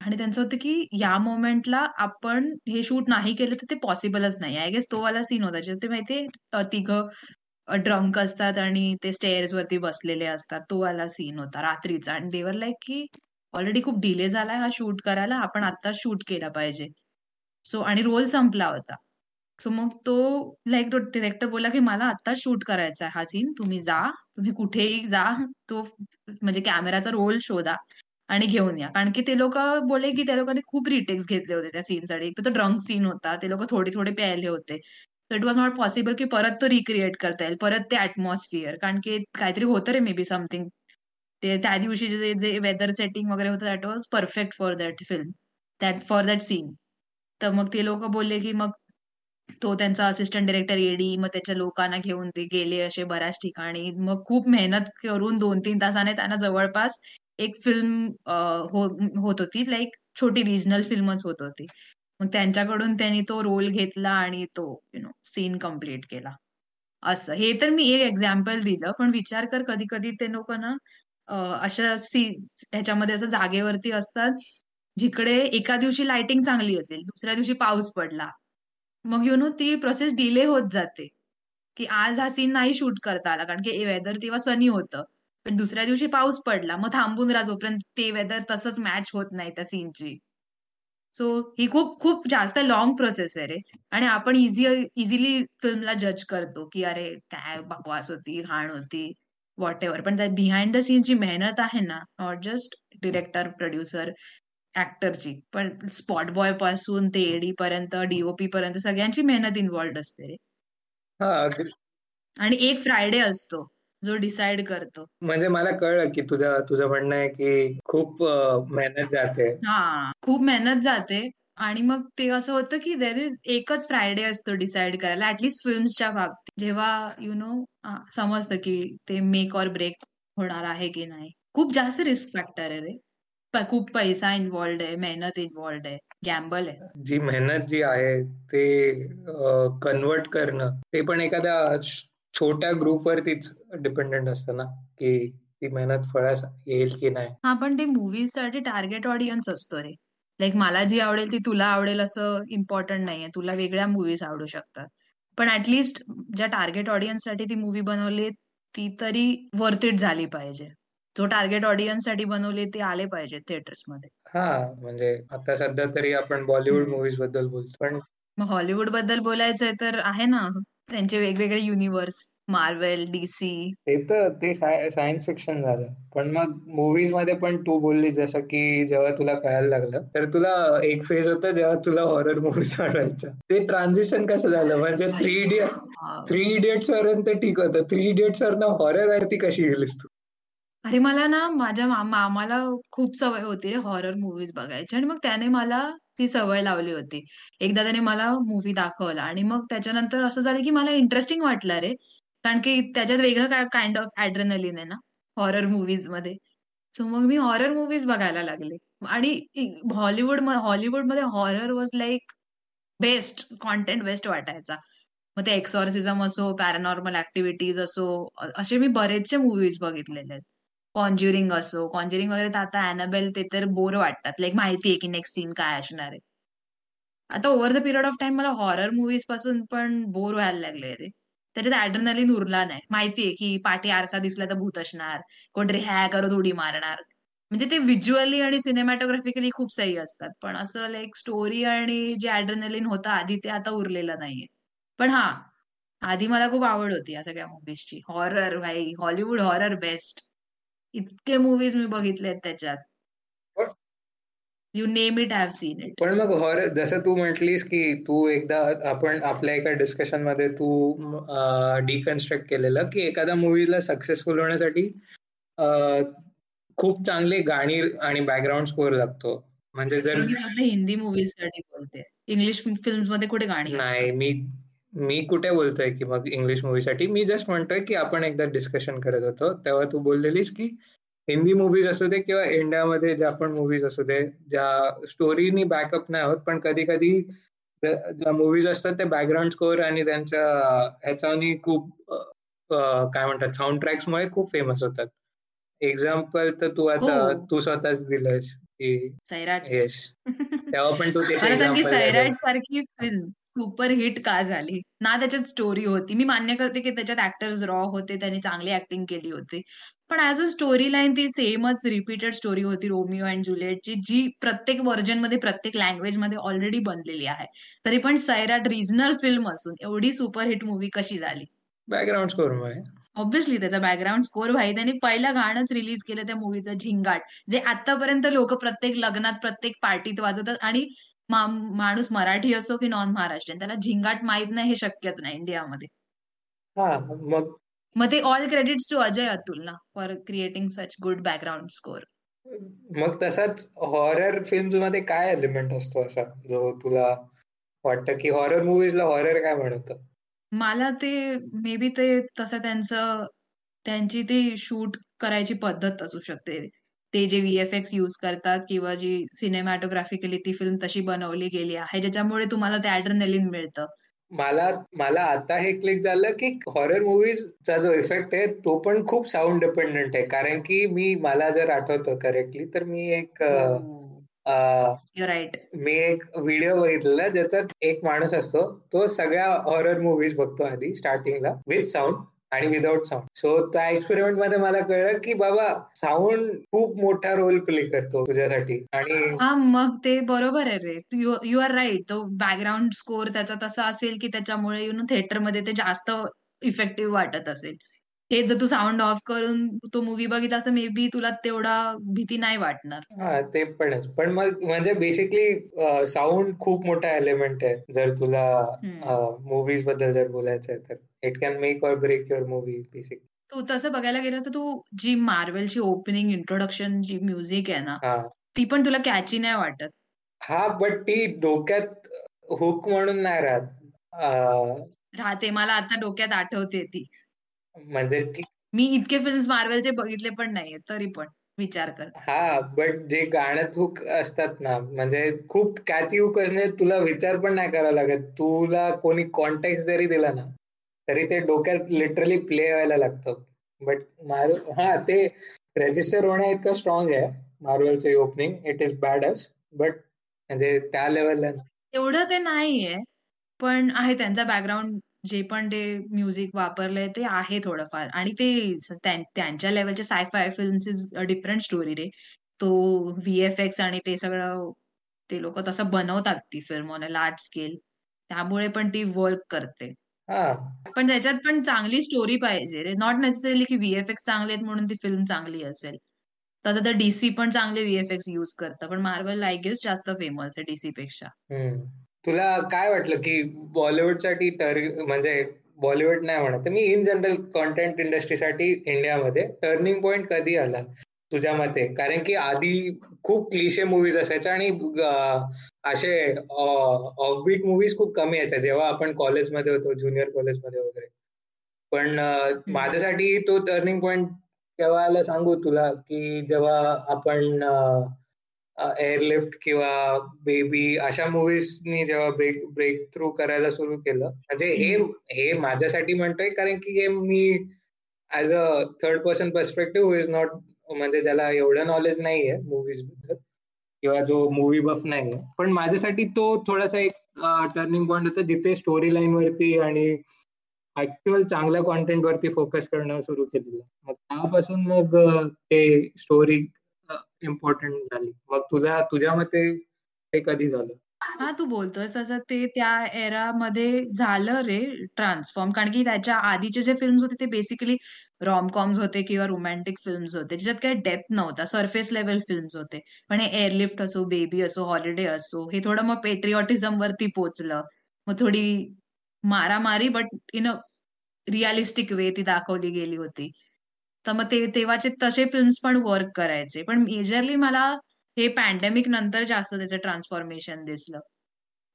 Speaker 2: आणि त्यांचं होतं की या मोमेंटला आपण हे शूट नाही केलं तर ते पॉसिबलच नाही. आय गेस तो वाला सीन होता ते माहितीये तिघं ड्रंक असतात आणि ते स्टेअर्स वरती बसलेले असतात. तो वाला सीन होता रात्रीचा. आणि देवर लाईक की ऑलरेडी खूप डिले झालाय हा शूट करायला. आपण आता शूट केला पाहिजे. सो आणि रोल संपला होता. सो मग तो लाईक तो डिरेक्टर बोला की मला आता शूट करायचा आहे हा सीन तुम्ही जा. तुम्ही कुठेही जा. तो म्हणजे कॅमेराचा रोल शोधा. आणि घेऊन या. कारण की ते लोक बोले की त्या लोकांनी खूप रिटेक्स घेतले होते त्या सीनसाठी एक तर ड्रंक सीन होता ते लोक थोडे थोडे प्यायले होते. तर इट वॉज नॉट पॉसिबल की परत तो रिक्रिएट करता येईल परत ते ऍटमॉस्फिअर कारण की काहीतरी होतं रे मे बी समथिंग ते त्या दिवशी जे जे वेदर सेटिंग वगैरे होतं that was perfect for that film that for that scene तर मग ते लोक बोलले की मग तो त्यांचा असिस्टंट डिरेक्टर एडी मग त्याच्या लोकांना घेऊन ते गेले असे बऱ्याच ठिकाणी. मग खूप मेहनत करून दोन तीन तासाने त्यांना जवळपास एक फिल्म हो, होत होती. लाईक छोटी रिजनल फिल्मच होत होती. मग त्यांच्याकडून त्यांनी तो रोल घेतला आणि तो यु नो सीन कंप्लीट केला. असं. हे तर मी एक एक्झाम्पल दिलं. पण विचार कर कधी कधी ते लोक ना अशा सी ह्याच्यामध्ये असं जागेवरती असतात जिकडे एका दिवशी लाइटिंग चांगली असेल दुसऱ्या दिवशी पाऊस पडला. मग यु नो ती प्रोसेस डिले होत जाते. की आज हा सीन नाही शूट करता आला. कारण की वेदर तेव्हा सनी होतं. पण दुसऱ्या दिवशी पाऊस पडला. मग थांबून राहा जोपर्यंत ते वेदर तसंच मॅच होत नाही त्या सीनची सो ही खूप खूप जास्त लॉंग प्रोसेस आहे रे. आणि आपण इझी इझिली फिल्मला जज करतो की अरे काय बकवास होती घाण होती वॉट एव्हर पण त्या बिहाइंड द सीन जी मेहनत आहे ना नॉट जस्ट डिरेक्टर प्रोड्युसर ऍक्टरची पण स्पॉट बॉयपासून ते एडी पर्यंत डीओपी पर्यंत सगळ्यांची मेहनत इन्व्हॉल्ड असते रे. आणि एक फ्रायडे असतो. जो डिसाइड करतो.
Speaker 1: म्हणजे मला कळलं की तुझं तुझं म्हणणं आहे की खूप मेहनत जाते.
Speaker 2: हा खूप मेहनत जाते आणि मग ते असं होतं की देर इज एकच फ्रायडे असतो डिसाइड करायला ऍटलीस्ट फिल्मच्या बाबतीत. जेव्हा यु नो समजतं की ते मेक ऑर ब्रेक होणार आहे की नाही. खूप जास्त रिस्क फॅक्टर आहे रे. खूप पैसा इन्व्हॉल्ड आहे मेहनत इन्व्हॉल्ड आहे गॅम्बल आहे.
Speaker 1: जी मेहनत जी आहे ते कन्वर्ट करणं ते पण एखाद्या छोट्या ग्रुपवरतीच डिपेंडेंट असतं ना की ती मेहनत फळास येईल की नाही?
Speaker 2: हा पण ते मूवीजसाठी टार्गेट ऑडियन्स असतो रे. लाईक मला जी आवडेल ती तुला आवडेल असं इम्पॉर्टंट नाहीये. तुला वेगळ्या मुव्हीज आवडू शकतात. पण ऍटलिस्ट ज्या टार्गेट ऑडियन्ससाठी ती मूवी बनवली ती तरी वर्थ इट झाली पाहिजे. जो टार्गेट ऑडियन्ससाठी बनवले ते आले पाहिजे थिएटर्समध्ये.
Speaker 1: हा म्हणजे आता सध्या तरी आपण बॉलिवूड मुव्हीजबद्दल बोलतो. पण
Speaker 2: मग हॉलिवूडबद्दल बोलायचंय तर आहे ना. त्यांचे वेगवेगळे युनिव्हर्स मार्वेल डीसी
Speaker 1: ते तर ते सायन्स फिक्शन झालं. पण मग मुव्हीजमध्ये पण तू बोलली जसं की जेव्हा तुला कळायला लागलं तर तुला एक फेज होता जेव्हा तुला हॉरर मुव्हीज वाटायचं ते ट्रान्झिशन कसं झालं? म्हणजे थ्री इडियट थ्री इडियट्स पर्यंत ठीक होतं. थ्री इडियट्स वर हॉरर आरती कशी गेलीस तू?
Speaker 2: अरे मला ना माझ्या मामाला खूप सवय होती रे हॉरर मुव्हीज बघायची. आणि मग त्याने मला ती सवय लावली होती. एकदा त्याने मला मूव्ही दाखवला आणि मग त्याच्यानंतर असं झालं की मला इंटरेस्टिंग वाटलं रे. कारण की त्याच्यात वेगळं काइंड ऑफ ॲड्रेनलिन आहे ना हॉररमध्ये सो मग मी हॉरर मूव्हीज बघायला लागले आणि हॉलिवूड हॉलिवूडमध्ये horror was like best content best वाटायचा. मग ते एक्सॉर्सिझम असो, पॅरानॉर्मल ऍक्टिव्हिटीज असो, असे मी बरेचसे मूवीज बघितलेले आहेत. कॉन्ज्युरिंग असो, कॉन्ज्युरिंग वगैरे तर आता अॅनाबेल ते तर बोर वाटतात. लाईक माहिती आहे की नेक्स्ट सीन काय असणार आहे. आता over the period of time मला हॉरर मुव्हीजपासून पण बोर व्हायला लागले रे. त्याच्यात ॲड्रेनालिन उरला नाही. माहितीये की पाठी आरसा दिसला तर भूत असणार, कोणतरी हॅ करत उडी मारणार. म्हणजे ते व्हिज्युअली आणि सिनेमॅटोग्राफिकली खूप सही असतात. पण असं लाईक स्टोरी आणि जे ॲड्रेनालिन होतं आधी ते आता उरलेलं नाहीये. पण हा आधी मला खूप आवड होती या सगळ्या मुव्हीजची. हॉरर भाई, हॉलिवूड हॉरर बेस्ट. इतके मूवीज मी बघितलेत त्याच्यात. You name it have seen it.
Speaker 1: पण मग हॉरर जसं तू म्हटलीस की तू एकदा आपण आपल्या एका डिस्कशनमध्ये तू डिकन्स्ट्रक्ट केलेलं की एखाद्या मूवीला सक्सेसफुल होण्यासाठी खूप चांगले गाणी आणि बॅकग्राऊंड स्कोअर लागतो म्हणजे जर
Speaker 2: हिंदी मूवीजसाठी बोलते इंग्लिश फिल्ममध्ये कुठे गाणी
Speaker 1: नाही मी मी कुठे बोलतोय की मग इंग्लिश मूवीसाठी मी जस्ट म्हणतोय की आपण एकदा डिस्कशन करत होतो. तेव्हा तू बोललेलीस की हिंदी मुव्हीज असू दे किंवा इंडियामध्ये ज्या पण मुव्हीज असू दे ज्या स्टोरीनी बॅकअप नाही होत पण कधी कधी ज्या मुव्हीज असतात ते बॅकग्राऊंड स्कोअर आणि त्यांच्या ह्याच्यानी खूप काय म्हणतात साऊंड ट्रॅक्समुळे खूप फेमस होतात. एक्झाम्पल तर तू आता हो. तू स्वतःच दिलंस की येस तेव्हा पण तू
Speaker 2: सारखी फिल्म सुपर हिट का झाली? ना त्याच्यात स्टोरी होती. मी मान्य करते की त्याच्यात ऍक्टर्स रॉ होते त्यांनी चांगली ऍक्टिंग केली होती. पण ऍज अ स्टोरी लाईन ती सेमच रिपीटेड स्टोरी होती रोमिओ अँड जुलिएटची जी प्रत्येक व्हर्जनमध्ये प्रत्येक लँग्वेजमध्ये ऑलरेडी बनलेली आहे. तरी पण सैराट रिजनल फिल्म असून एवढी सुपरहिट मूवी कशी झाली?
Speaker 1: बॅकग्राऊंड स्कोर
Speaker 2: ऑब्व्हियसली त्याचा बॅकग्राऊंड स्कोर भाई. त्यांनी पहिलं गाणंच रिलीज केलं त्या मूवीचं झिंगाट. जे आतापर्यंत लोक प्रत्येक लग्नात प्रत्येक पार्टीत वाजवतात आणि माणूस मराठी असो की नॉन महाराष्ट्रीयन त्याला झिंगाट माहीत नाही हे शक्यच नाही इंडियामध्ये.
Speaker 1: मग?
Speaker 2: मग ते all credit to Ajay Atul ना for creating such good background score
Speaker 1: मग तसाच हॉरर फिल्ममध्ये काय एलिमेंट असतो असा जो तुला वाटतं की हॉरर मुव्हीजला हॉरर काय म्हणत?
Speaker 2: मला ते मे बी ते तसं त्यांचं त्यांची ती शूट करायची पद्धत असू शकते. ते जे व्हीएफएक्स यूज करतात किंवा जी सिनेमॅटोग्राफिकली ती फिल्म तशी बनवली गेली आहे ज्याच्यामुळे तुम्हाला ते ॲड्रेनलिन मिळतं.
Speaker 1: मला मला आता हे क्लिक झालं की हॉरर मुव्हीजचा जो इफेक्ट आहे तो पण खूप साऊंड डिपेंडंट आहे. कारण की मी मला जर आठवतं करेक्टली तर मी एक
Speaker 2: राईट
Speaker 1: हो. मी एक व्हिडिओ बघितलेला ज्याच्यात एक माणूस असतो तो सगळ्या हॉरर मुव्हीज बघतो आधी स्टार्टिंगला विथ साऊंड आणि विदाउट साऊंड सो त्या एक्सपेरिमेंटमध्ये मला कळलं की बाबा साऊंड खूप मोठा रोल प्ले करतो तुझ्यासाठी. आणि
Speaker 2: हा मग ते बरोबर आहे रे. यू आर राईट तो बॅकग्राऊंड स्कोर त्याचा तसा असेल की त्याच्यामुळे यु नो थिएटरमध्ये ते जास्त इफेक्टिव्ह वाटत असेल. हे जर तू साऊंड ऑफ करून तो मूवी बघितला असता मे बी तुला तेवढा भीती नाही वाटणार.
Speaker 1: हा ते पणच पण मग म्हणजे बेसिकली साऊंड खूप मोठा एलिमेंट आहे. जर तुला मुव्हीजबद्दल जर बोलायचं आहे तर it can make or break your movie basic
Speaker 2: तू तसं बघायला गेलं तर तू जी मार्वेलची ओपनिंग इंट्रोडक्शन जी म्युझिक आहे ना ती पण तुला कॅची नाही वाटत?
Speaker 1: हा बट ती डोक्यात हुक म्हणून नाही राहत.
Speaker 2: राहते. मला आता डोक्यात आठवते ती.
Speaker 1: म्हणजे
Speaker 2: मी इतके फिल्म्स मार्वेलचे बघितले पण नाहीये तरी पण विचार कर.
Speaker 1: हा बट जे गाण्यात हुक असतात ना म्हणजे खूप कॅची हुक असणे तुला विचार पण नाही करावा लागत. तुला कोणी कॉन्टॅक्ट जरी दिला ना तरी ते डोक्यात लिटरली प्ले व्हायला लागतं. बट मार हा ते रेजिस्टर होण्या इतकं स्ट्रॉंग आहे मार्वलचे opening it is badass but म्हणजे त्या लेवलला
Speaker 2: एवढं ते नाहीये पण आहे त्यांचा बॅकग्राऊंड जे पण ते म्युझिक वापरलंय ते आहे थोडंफार. आणि ते त्यांच्या लेवलच्या sci-fi films is a different story रे. तो व्हीएफएक्स आणि ते सगळं ते लोक तसं बनवतात ती film on a large scale त्यामुळे पण ती वर्क करते. पण त्याच्यात पण चांगली स्टोरी पाहिजे रे. नॉट नेसेसरीली की व्हीएफएक्स चांगले आहेत म्हणून ती फिल्म चांगली असेल. तसं तर डीसी पण चांगले व्हीएफएक्स युज करतं. पण मार्वल आय गेस जास्त फेमस आहे डीसी पेक्षा.
Speaker 1: तुला काय वाटलं की बॉलिवूडसाठी म्हणजे बॉलिवूड नाही म्हणत मी इन जनरल कॉन्टेंट इंडस्ट्रीसाठी इंडियामध्ये टर्निंग पॉइंट कधी आला तुझ्या मते? कारण की आधी खूप क्लिशे मुव्हीज असायच्या आणि असे ऑफबीट मुव्हीज खूप कमी यायच्या जेव्हा आपण कॉलेजमध्ये होतो ज्युनियर कॉलेजमध्ये वगैरे. पण माझ्यासाठी तो टर्निंग पॉइंट केव्हा सांगू तुला? की जेव्हा आपण एअरलिफ्ट किंवा बेबी अशा मूवीजनी जेव्हा ब्रेक ब्रेक थ्रू करायला सुरू केलं. म्हणजे हे हे माझ्यासाठी म्हणतोय कारण की हे मी as a third person perspective is not म्हणजे ज्याला एवढं नॉलेज नाहीये मूवीजबद्दल किंवा जो मूवी बफ नाहीये. पण माझ्यासाठी तो थोडासा एक टर्निंग पॉइंट होता जिथे स्टोरी लाईन वरती आणि ऍक्च्युअल चांगल्या कॉन्टेंट वरती फोकस करणं सुरू केलेलं. मग त्यापासून मग ते स्टोरी इम्पॉर्टंट झाली. मग तुझ्या तुझ्या मते ते कधी झालं?
Speaker 2: हा तू बोलतोय तसं. ते त्या एरा मध्ये झालं रे ट्रान्सफॉर्म कारण की त्याच्या आधीचे जे फिल्म्स होते ते बेसिकली रॉमकॉम्स होते किंवा रोमॅन्टिक फिल्म्स होते. ज्याच्यात काही डेप्थ नव्हता. सरफेस लेवल फिल्म्स होते. पण हे एअरलिफ्ट असो बेबी असो हॉलिडे असो हे थोडं मग पेट्रिऑटिझम वरती पोचलं. मग थोडी मारामारी but in a realistic way ती दाखवली गेली होती. तर मग ते तेव्हाचे तसे फिल्म्स पण वर्क करायचे. पण मेजरली मला हे पॅन्डेमिक नंतर जास्त त्याचं ट्रान्सफॉर्मेशन दिसलं.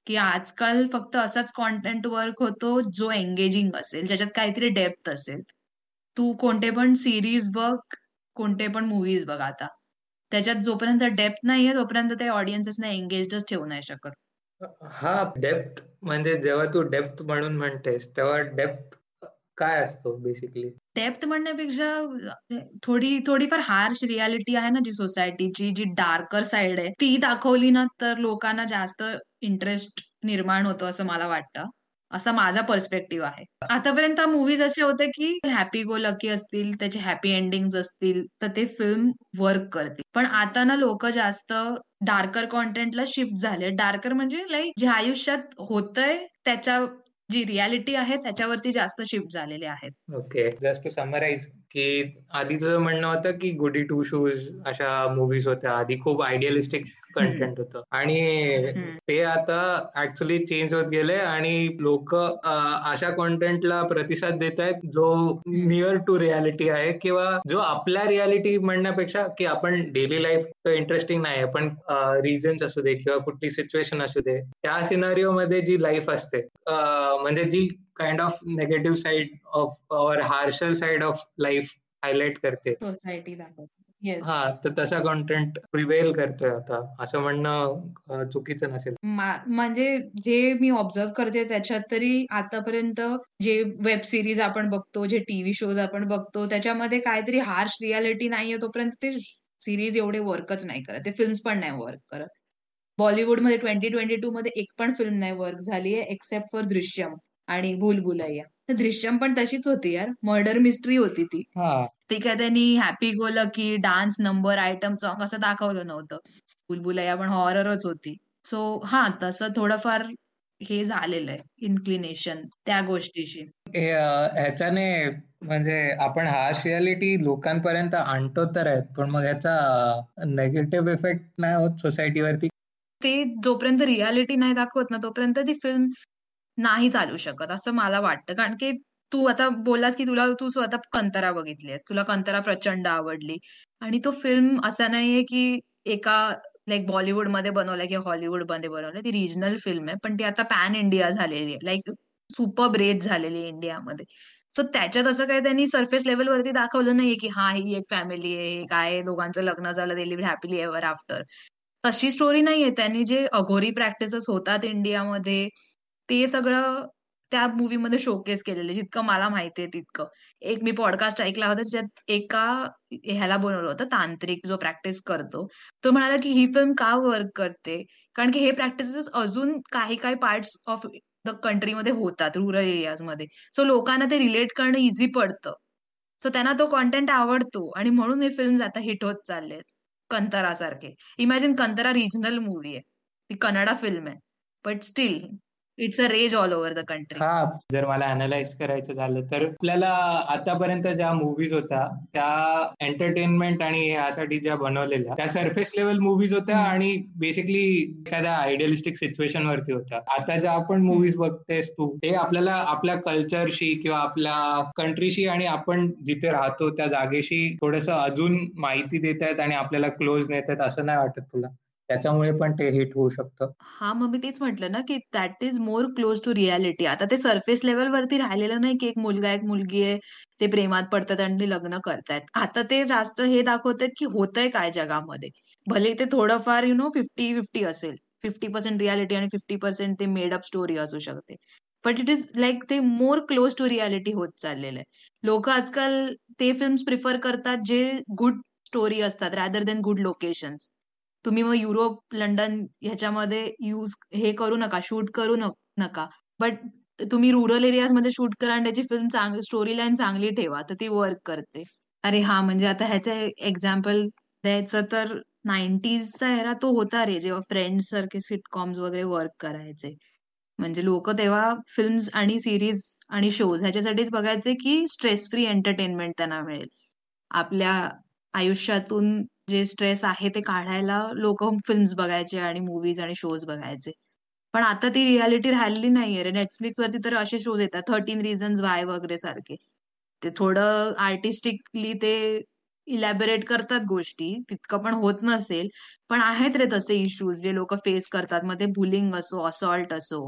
Speaker 2: की आजकाल फक्त असाच कॉन्टेंट वर्क होतो जो एंगेजिंग असेल ज्याच्यात काहीतरी डेप्थ असेल. तू कोणते पण सिरीज बघ कोणते पण मूव्हीज बघ आता. त्याच्यात जोपर्यंत डेप्थ नाहीये तोपर्यंत ते ऑडियन्सेसना एंगेजच ठेवू नाही शकत.
Speaker 1: हा डेप्थ म्हणजे जेव्हा तू डेप्थ म्हणून म्हणतेस तेव्हा डेप्थ काय असतो बेसिकली
Speaker 2: डेप्थ म्हणण्यापेक्षा थोडी थोडीफार हार्श रियालिटी आहे ना जी सोसायटीची जी डार्कर साइड आहे. ती दाखवली ना तर लोकांना जास्त इंटरेस्ट निर्माण होतो असं मला वाटतं. असा माझा पर्स्पेक्टिव्ह आहे. आतापर्यंत मूवीज असे होते की हॅपी गो लकी असतील त्याचे हॅपी एंडिंग असतील तर ते फिल्म वर्क करतील. पण आता ना लोक जास्त डार्कर कॉन्टेंटला शिफ्ट झाले. डार्कर म्हणजे लाईक जे आयुष्यात होतंय त्याच्या जी रियालिटी आहे त्याच्यावरती जास्त शिफ्ट झालेले आहेत.
Speaker 1: ओके जस्ट टू समराइज की आधी तुझं म्हणणं होतं की गुडी टू शूज अशा मूवीज होत्या. आधी खूप आयडियलिस्टिक कंटेंट होतं. आणि ते आता ऍक्च्युली चेंज होत गेले आणि लोक अशा कॉन्टेंटला प्रतिसाद देत आहेत जो नियर टू रियालिटी आहे किंवा जो आपल्या रियालिटी म्हणण्यापेक्षा की आपण डेली लाईफ इंटरेस्टिंग नाही पण रिझन्स असू दे किंवा कुठली सिच्युएशन असू दे त्या सिनारिओ मध्ये जी लाईफ असते म्हणजे जी kind of negative side of or harsher side of life highlight करते.
Speaker 2: सोसायटी
Speaker 1: हा तर तसा कॉन्टेंट प्रिवेल करतोय आता. असं म्हणणं चुकीचं नसेल.
Speaker 2: म्हणजे जे मी ऑब्झर्व करते त्याच्यात तरी आतापर्यंत जे वेब सिरीज आपण बघतो जे टीव्ही शोज आपण बघतो त्याच्यामध्ये काहीतरी हार्श रियालिटी नाहीये तोपर्यंत ते सिरीज एवढे वर्कच नाही करत. ते फिल्म्स पण नाही वर्क करत. बॉलिवूडमध्ये ट्वेंटी ट्वेंटी टू मध्ये एक पण फिल्म नाही वर्क झाली आहे एक्सेप्ट फॉर दृश्यम आणि भूल भुलैया दृश्यम पण तशीच होती यार. मर्डर मिस्ट्री होती ती. ती काय त्यांनी happy go lucky dance number item song असं दाखवलं नव्हतं. बुलबुलया पण हॉररच होती. सो हा तसं थोडंफार हे झालेलं आहे इन्क्लिनेशन त्या गोष्टीशी.
Speaker 1: ह्याच्याने म्हणजे आपण हा रियालिटी लोकांपर्यंत आणतो तर आहेत पण मग ह्याचा नेगेटिव्ह इफेक्ट नाही होत सोसायटीवरती
Speaker 2: ते जोपर्यंत रियालिटी नाही दाखवत ना तोपर्यंत ती फिल्म नाही चालू शकत असं मला वाटतं. कारण की तू आता बोललास की तुला तू स्वतः कंतरा बघितलीस तुला कंतरा प्रचंड आवडली. आणि तो फिल्म असा नाहीये की एका लाईक बॉलिवूडमध्ये बनवलाय किंवा हॉलिवूडमध्ये बनवलंय. ती रिजनल फिल्म आहे. पण ती आता पॅन इंडिया झालेली आहे. लाईक सुपर ब्रेथ झालेली आहे इंडियामध्ये सो त्याच्यात असं काही त्यांनी सरफेस लेवलवरती दाखवलं नाहीये की हा ही एक फॅमिली आहे. काय दोघांचं लग्न झालं. दिली हॅपीली एव्हर आफ्टर तशी स्टोरी नाहीये. त्यांनी जे अघोरी प्रॅक्टिसेस होतात इंडियामध्ये ते सगळं त्या मध्ये शोकेस केलेलं जितकं मला माहितीये तितकं. एक मी पॉडकास्ट ऐकला होता ज्यात एका ह्याला बनवलं होतं तांत्रिक जो प्रॅक्टिस करतो. तो म्हणाला की ही फिल्म का वर्क करते? कारण की हे प्रॅक्टिसेस अजून काही काही पार्ट्स ऑफ द कंट्रीमध्ये होतात रुरल एरियाजमध्ये. सो लोकांना ते रिलेट करणं इझी पडतं. सो त्यांना तो कॉन्टेंट आवडतो आणि म्हणून हे फिल्म्स आता हिट होत चालले कंतरासारखे. इमॅजिन कंतरा रिजनल मूवी आहे. ती कन्नडा फिल्म आहे. But still it's a rage all over the country
Speaker 1: हा जर मला अनालाइज करायचं झालं तर आपल्याला आतापर्यंत ज्या मुव्हीज होत्या त्या एंटरटेनमेंट आणि यासाठी ज्या बनवलेल्या त्या सरफेस लेवल मुव्हीज होत्या आणि बेसिकली एखाद्या आयडियलिस्टिक सिच्युएशन वरती होत्या. आता ज्या आपण मुव्हीज बघतेस तू ते आपल्याला आपल्या कल्चरशी किंवा आपल्या कंट्रीशी आणि आपण जिथे राहतो त्या जागेशी थोडस अजून माहिती देत आहेत आणि आपल्याला क्लोज नेत आहेत असं नाही वाटत तुला? त्याच्यामुळे पण ते हिट होऊ शकतं.
Speaker 2: हा मग मी तेच म्हटलं ना की that is more close to reality आता ते सरफेस लेवल वरती राहिलेलं नाही की एक मुलगा एक मुलगी आहे ते प्रेमात पडतात आणि ते लग्न करतायत. आता ते जास्त हे दाखवतात की होतंय काय जगामध्ये. भले ते थोडंफार यु नो फिफ्टी फिफ्टी असेल. फिफ्टी पर्सेंट रियालिटी आणि फिफ्टी पर्सेंट ते मेड अप स्टोरी असू शकते. बट इट इज लाईक ते मोर क्लोज टू रियालिटी होत चाललेलं आहे. लोक आजकाल ते फिल्म्स प्रिफर करतात जे गुड स्टोरी असतात रॅदर देन गुड लोकेशन्स तुम्ही मग युरोप लंडन ह्याच्यामध्ये यूज हे करू नका शूट करू नका. बट तुम्ही रुरल एरियामध्ये शूट करा आणि त्याची फिल्म चांगली स्टोरी लाईन चांगली ठेवा तर ती वर्क करते. अरे हा म्हणजे आता ह्याचं एक्झाम्पल द्यायचं तर नाईन्टीजचा एरा तो होता रे जेव्हा फ्रेंड्स सारखे सिटकॉम्स वगैरे वर्क करायचे. म्हणजे लोक तेव्हा फिल्म्स आणि सिरीज आणि शोज ह्याच्यासाठीच बघायचे की स्ट्रेस फ्री एंटरटेनमेंट त्यांना मिळेल. आपल्या आयुष्यातून जे स्ट्रेस आहे ते काढायला लोक फिल्म्स बघायचे आणि मूवीज आणि शोज बघायचे. पण आता ती रियालिटी राहिलेली नाहीये रे. नेटफ्लिक्स वरती तर असे शोज येतात. थर्टीन रिझन्स वाय वगैरे सारखे. ते थोडं आर्टिस्टिकली ते इलॅबोरेट करतात गोष्टी. तितकं पण होत नसेल. पण आहेत रे तसे इश्यूज जे लोक फेस करतात. मग ते बुलिंग असो असॉल्ट असो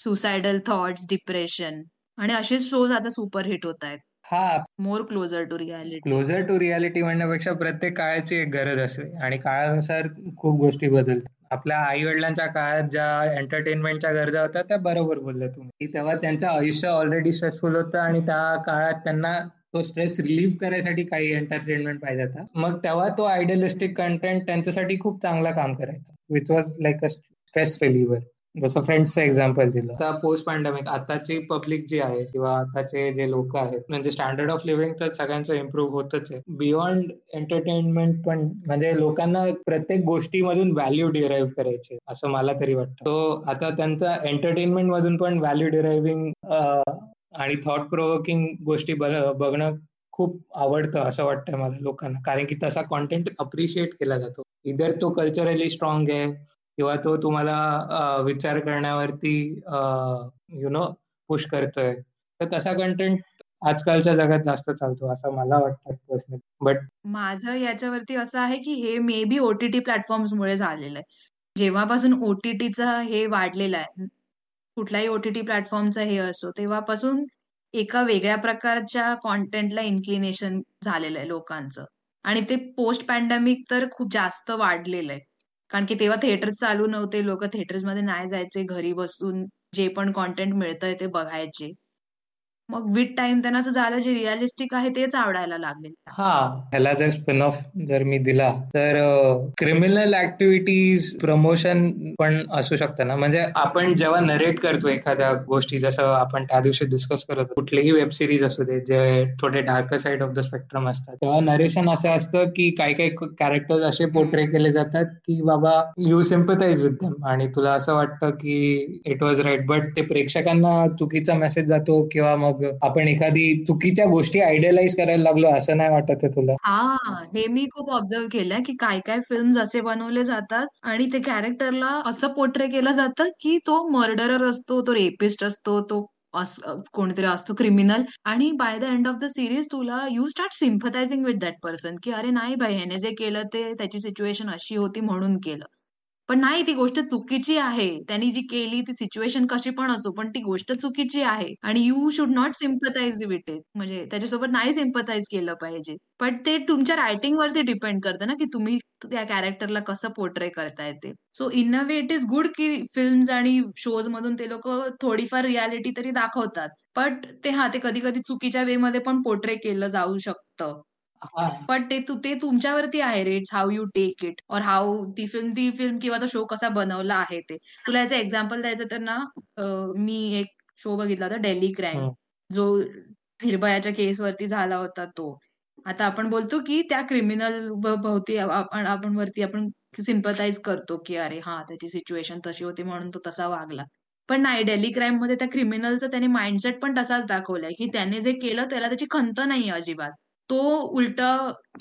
Speaker 2: सुसायडल थॉट्स डिप्रेशन आणि असेच शोज आता सुपरहिट होत आहेत.
Speaker 1: हा.
Speaker 2: More closer to reality
Speaker 1: closer to reality म्हणण्यापेक्षा प्रत्येक काळाची एक गरज असते. आणि काळानुसार खूप गोष्टी बदलतात. आपल्या आई वडिलांच्या काळात ज्या एंटरटेनमेंटच्या गरजा होत्या त्या बरोबर बोलल्या तुम्ही. तेव्हा त्यांचं आयुष्य ऑलरेडी स्ट्रेसफुल होतं आणि त्या काळात त्यांना तो स्ट्रेस रिलीव्ह करायसाठी काही एंटरटेनमेंट पाहिजे होता. मग तेव्हा तो आयडियलिस्टिक कंटेंट त्यांच्यासाठी खूप चांगला काम करायचा. Which was like a stress reliever जसं फ्रेंड्सचं एक्झाम्पल दिलं. आता पोस्ट पॅन्डेमिक आताची पब्लिक जी आहे किंवा आताचे जे लोक आहेत म्हणजे स्टँडर्ड ऑफ लिव्हिंग तर सगळ्यांचं इम्प्रूव्ह होतच आहे. बियॉन्ड एंटरटेनमेंट पण म्हणजे लोकांना प्रत्येक गोष्टीमधून व्हॅल्यू डिराईव्ह करायचे असं मला तरी वाटतं. तो आता त्यांचा एंटरटेनमेंट मधून पण व्हॅल्यू डिरायव्हिंग आणि थॉट प्रोवोकिंग गोष्टी बघणं खूप आवडतं असं वाटतंय मला लोकांना. कारण की तसा कॉन्टेंट अप्रिशिएट केला जातो. इधर तो कल्चरली स्ट्रॉंग आहे किंवा तो तुम्हाला विचार करण्यावरती यु नो पुश करतोय. तर तसा कंटेंट आजकालच्या जगात जास्त चालतो असं मला वाटतं पर्सनली बट
Speaker 2: माझं याच्यावरती असं आहे की हे मे बी ओटीटी मुळे झालेलं आहे. जेव्हापासून ओटीटीचं हे वाढलेलं आहे कुठलाही ओटीटी प्लॅटफॉर्मचं हे असो तेव्हापासून एका वेगळ्या प्रकारच्या कॉन्टेंटला इन्क्लिनेशन झालेलं आहे लोकांचं. आणि ते पोस्ट पॅन्डेमिक तर खूप जास्त वाढलेलं आहे. कारण की तेव्हा थिएटर चालू नव्हते लोक मध्ये नाही जायचे घरी बसून जे पण कॉन्टेंट मिळतंय ते बघायचे. मग विथ टाइम त्यांना झालं जे रिअलिस्टिक आहे तेच आवडायला लागले.
Speaker 1: हा. ह्याला जर स्पिन ऑफ जर मी दिला तर क्रिमिनल ऍक्टिव्हिटीज प्रमोशन पण असू शकतं ना? म्हणजे आपण जेव्हा नरेट करतो एखाद्या गोष्टी जसं आपण त्या दिवशी डिस्कस करत कुठलीही वेब सिरीज असू दे जे थोडे dark side of the spectrum असतात तेव्हा नरेशन असं असतं की काही काही कॅरेक्टर्स असे पोर्ट्रे केले जातात की बाबा यू सिम्पथाइज विथ देम आणि तुला असं वाटतं की इट वॉज राईट बट ते प्रेक्षकांना चुकीचा मेसेज जातो किंवा मग मग आपण एखादी चुकीच्या गोष्टी आयडियलाइज करायला लागलो असं नाही वाटत आहे तुला?
Speaker 2: हा हे मी खूप ऑब्झर्व केलंय की काय काय फिल्म असे बनवले जातात आणि ते कॅरेक्टरला असं पोर्ट्रे केलं जातं की तो मर्डरर असतो तो रेपिस्ट असतो तो कोणीतरी असतो क्रिमिनल आणि by the end of the series तुला you start sympathizing with that person की अरे नाही भाई ह्याने जे केलं ते त्याची सिच्युएशन अशी होती म्हणून केलं. पण नाही ती गोष्ट चुकीची आहे. त्यांनी जी केली ती सिच्युएशन कशी पण असो पण ती गोष्ट चुकीची आहे. आणि you should not sympathize with it म्हणजे त्याच्यासोबत नाही सिम्पथाइज केलं पाहिजे. पण ते तुमच्या रायटिंगवरती डिपेंड करतं ना की तुम्ही त्या कॅरेक्टरला कसं पोर्ट्रे करताय ते. So in a way it is good की फिल्म्स आणि शोज मधून ते लोक थोडीफार रियालिटी तरी दाखवतात. बट ते हा ते कधी कधी चुकीच्या वे मध्ये पण पोर्ट्रे केलं जाऊ शकतं. पण ते ते तुमच्यावरती आहे रे it's how you take it or how ती फिल्म ती फिल्म किंवा तो शो कसा बनवला आहे ते. तुला याचं एक्झाम्पल द्यायचं तर ना मी एक शो बघितला होता डेली क्राईम जो निर्भयाच्या केसवरती झाला होता तो. आता आपण बोलतो की त्या क्रिमिनल भोवती आपण आपण वरती आपण सिम्पथाइज करतो की अरे हा त्याची सिच्युएशन तशी होती म्हणून तो तसा वागला. पण नाही डेली क्राईममध्ये त्या क्रिमिनलचं त्याने माइंडसेट पण तसाच दाखवलाय की त्याने जे केलं त्याला त्याची खंत नाही अजिबात. तो उलट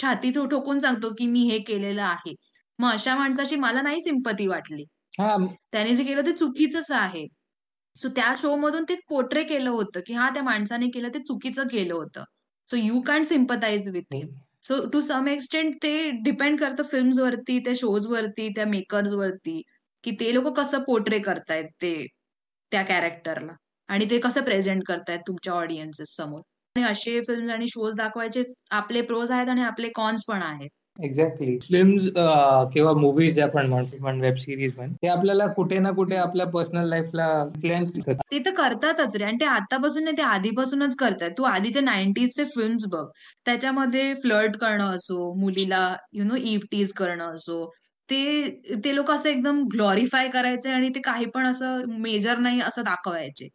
Speaker 2: छाती ठोकून सांगतो की मी हे केलेलं आहे. मग अशा माणसाची मला नाही सिंपती वाटली. त्याने जे केलं ते चुकीचंच आहे. सो त्या शो मधून ते पोट्रे केलं होतं की हा त्या माणसाने केलं ते चुकीचं केलं होतं. So you can sympathize with him so to some extent ते डिपेंड करतं फिल्म्स वरती त्या शोज वरती त्या मेकर्स वरती की ते लोक कसं पोर्ट्रे करतायत ते त्या कॅरेक्टरला आणि ते कसं प्रेझेंट करतायत तुमच्या ऑडियन्सेस समोर. असे फिल्म्स आणि शोज दाखवायचे आपले प्रोज आहेत आणि आपले कॉन्स पण आहेत.
Speaker 1: एक्झॅक्टली फिल्म्स किंवा मुव्हीज आपण म्हणतो पण वेब सिरीज पण ते आपल्याला कुठे ना कुठे आपल्या पर्सनल लाईफला इन्फ्लुएन्स
Speaker 2: ते तर करतातच रे. आणि ते आतापासून नाही ते आधीपासूनच करतात. तू आधीचे नाईन्टीजचे फिल्म्स बघ. त्याच्यामध्ये फ्लर्ट करणं असो मुलीला यु नो इव्हटीज करणं असो ते ते लोक असं एकदम ग्लॉरिफाय करायचे आणि ते काही पण असं मेजर नाही असं दाखवायचे.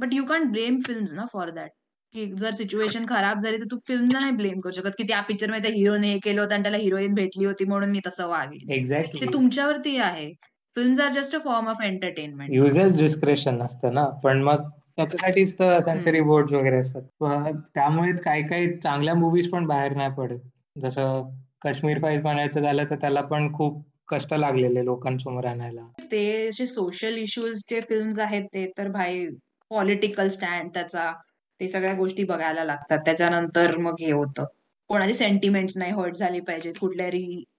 Speaker 2: But you can blame films ना फॉर दॅट की जर सिच्युएशन खराब झाली तर तू फिल्मला नाही ब्लेम करू शकत. की त्या पिक्चरमध्ये हिरोने हे केलं होतं आणि त्याला हिरोईन भेटली होती म्हणून मी तसं वागले
Speaker 1: एक्झॅक्टली
Speaker 2: ते तुमच्यावरती आहे. Films are just a form of entertainment
Speaker 1: user's description असतं ना. पण मग त्याच्यासाठीच तर सेन्सरी बोर्ड वगैरे असतात. त्यामुळेच काही काही चांगल्या मुव्हीज पण बाहेर नाही पडत. जसं काश्मीर फाईल्स बनायचं झालं तर त्याला पण खूप कष्ट लागलेले लोकांसमोर आणायला.
Speaker 2: ते असे सोशल इश्यूज जे फिल्म्स आहेत ते तर भाई पॉलिटिकल स्टँड त्याचा ते सगळ्या गोष्टी बघायला लागतात. त्याच्यानंतर मग हे होतं. कोणाची सेंटिमेंट नाही हर्ट झाली पाहिजेत कुठल्या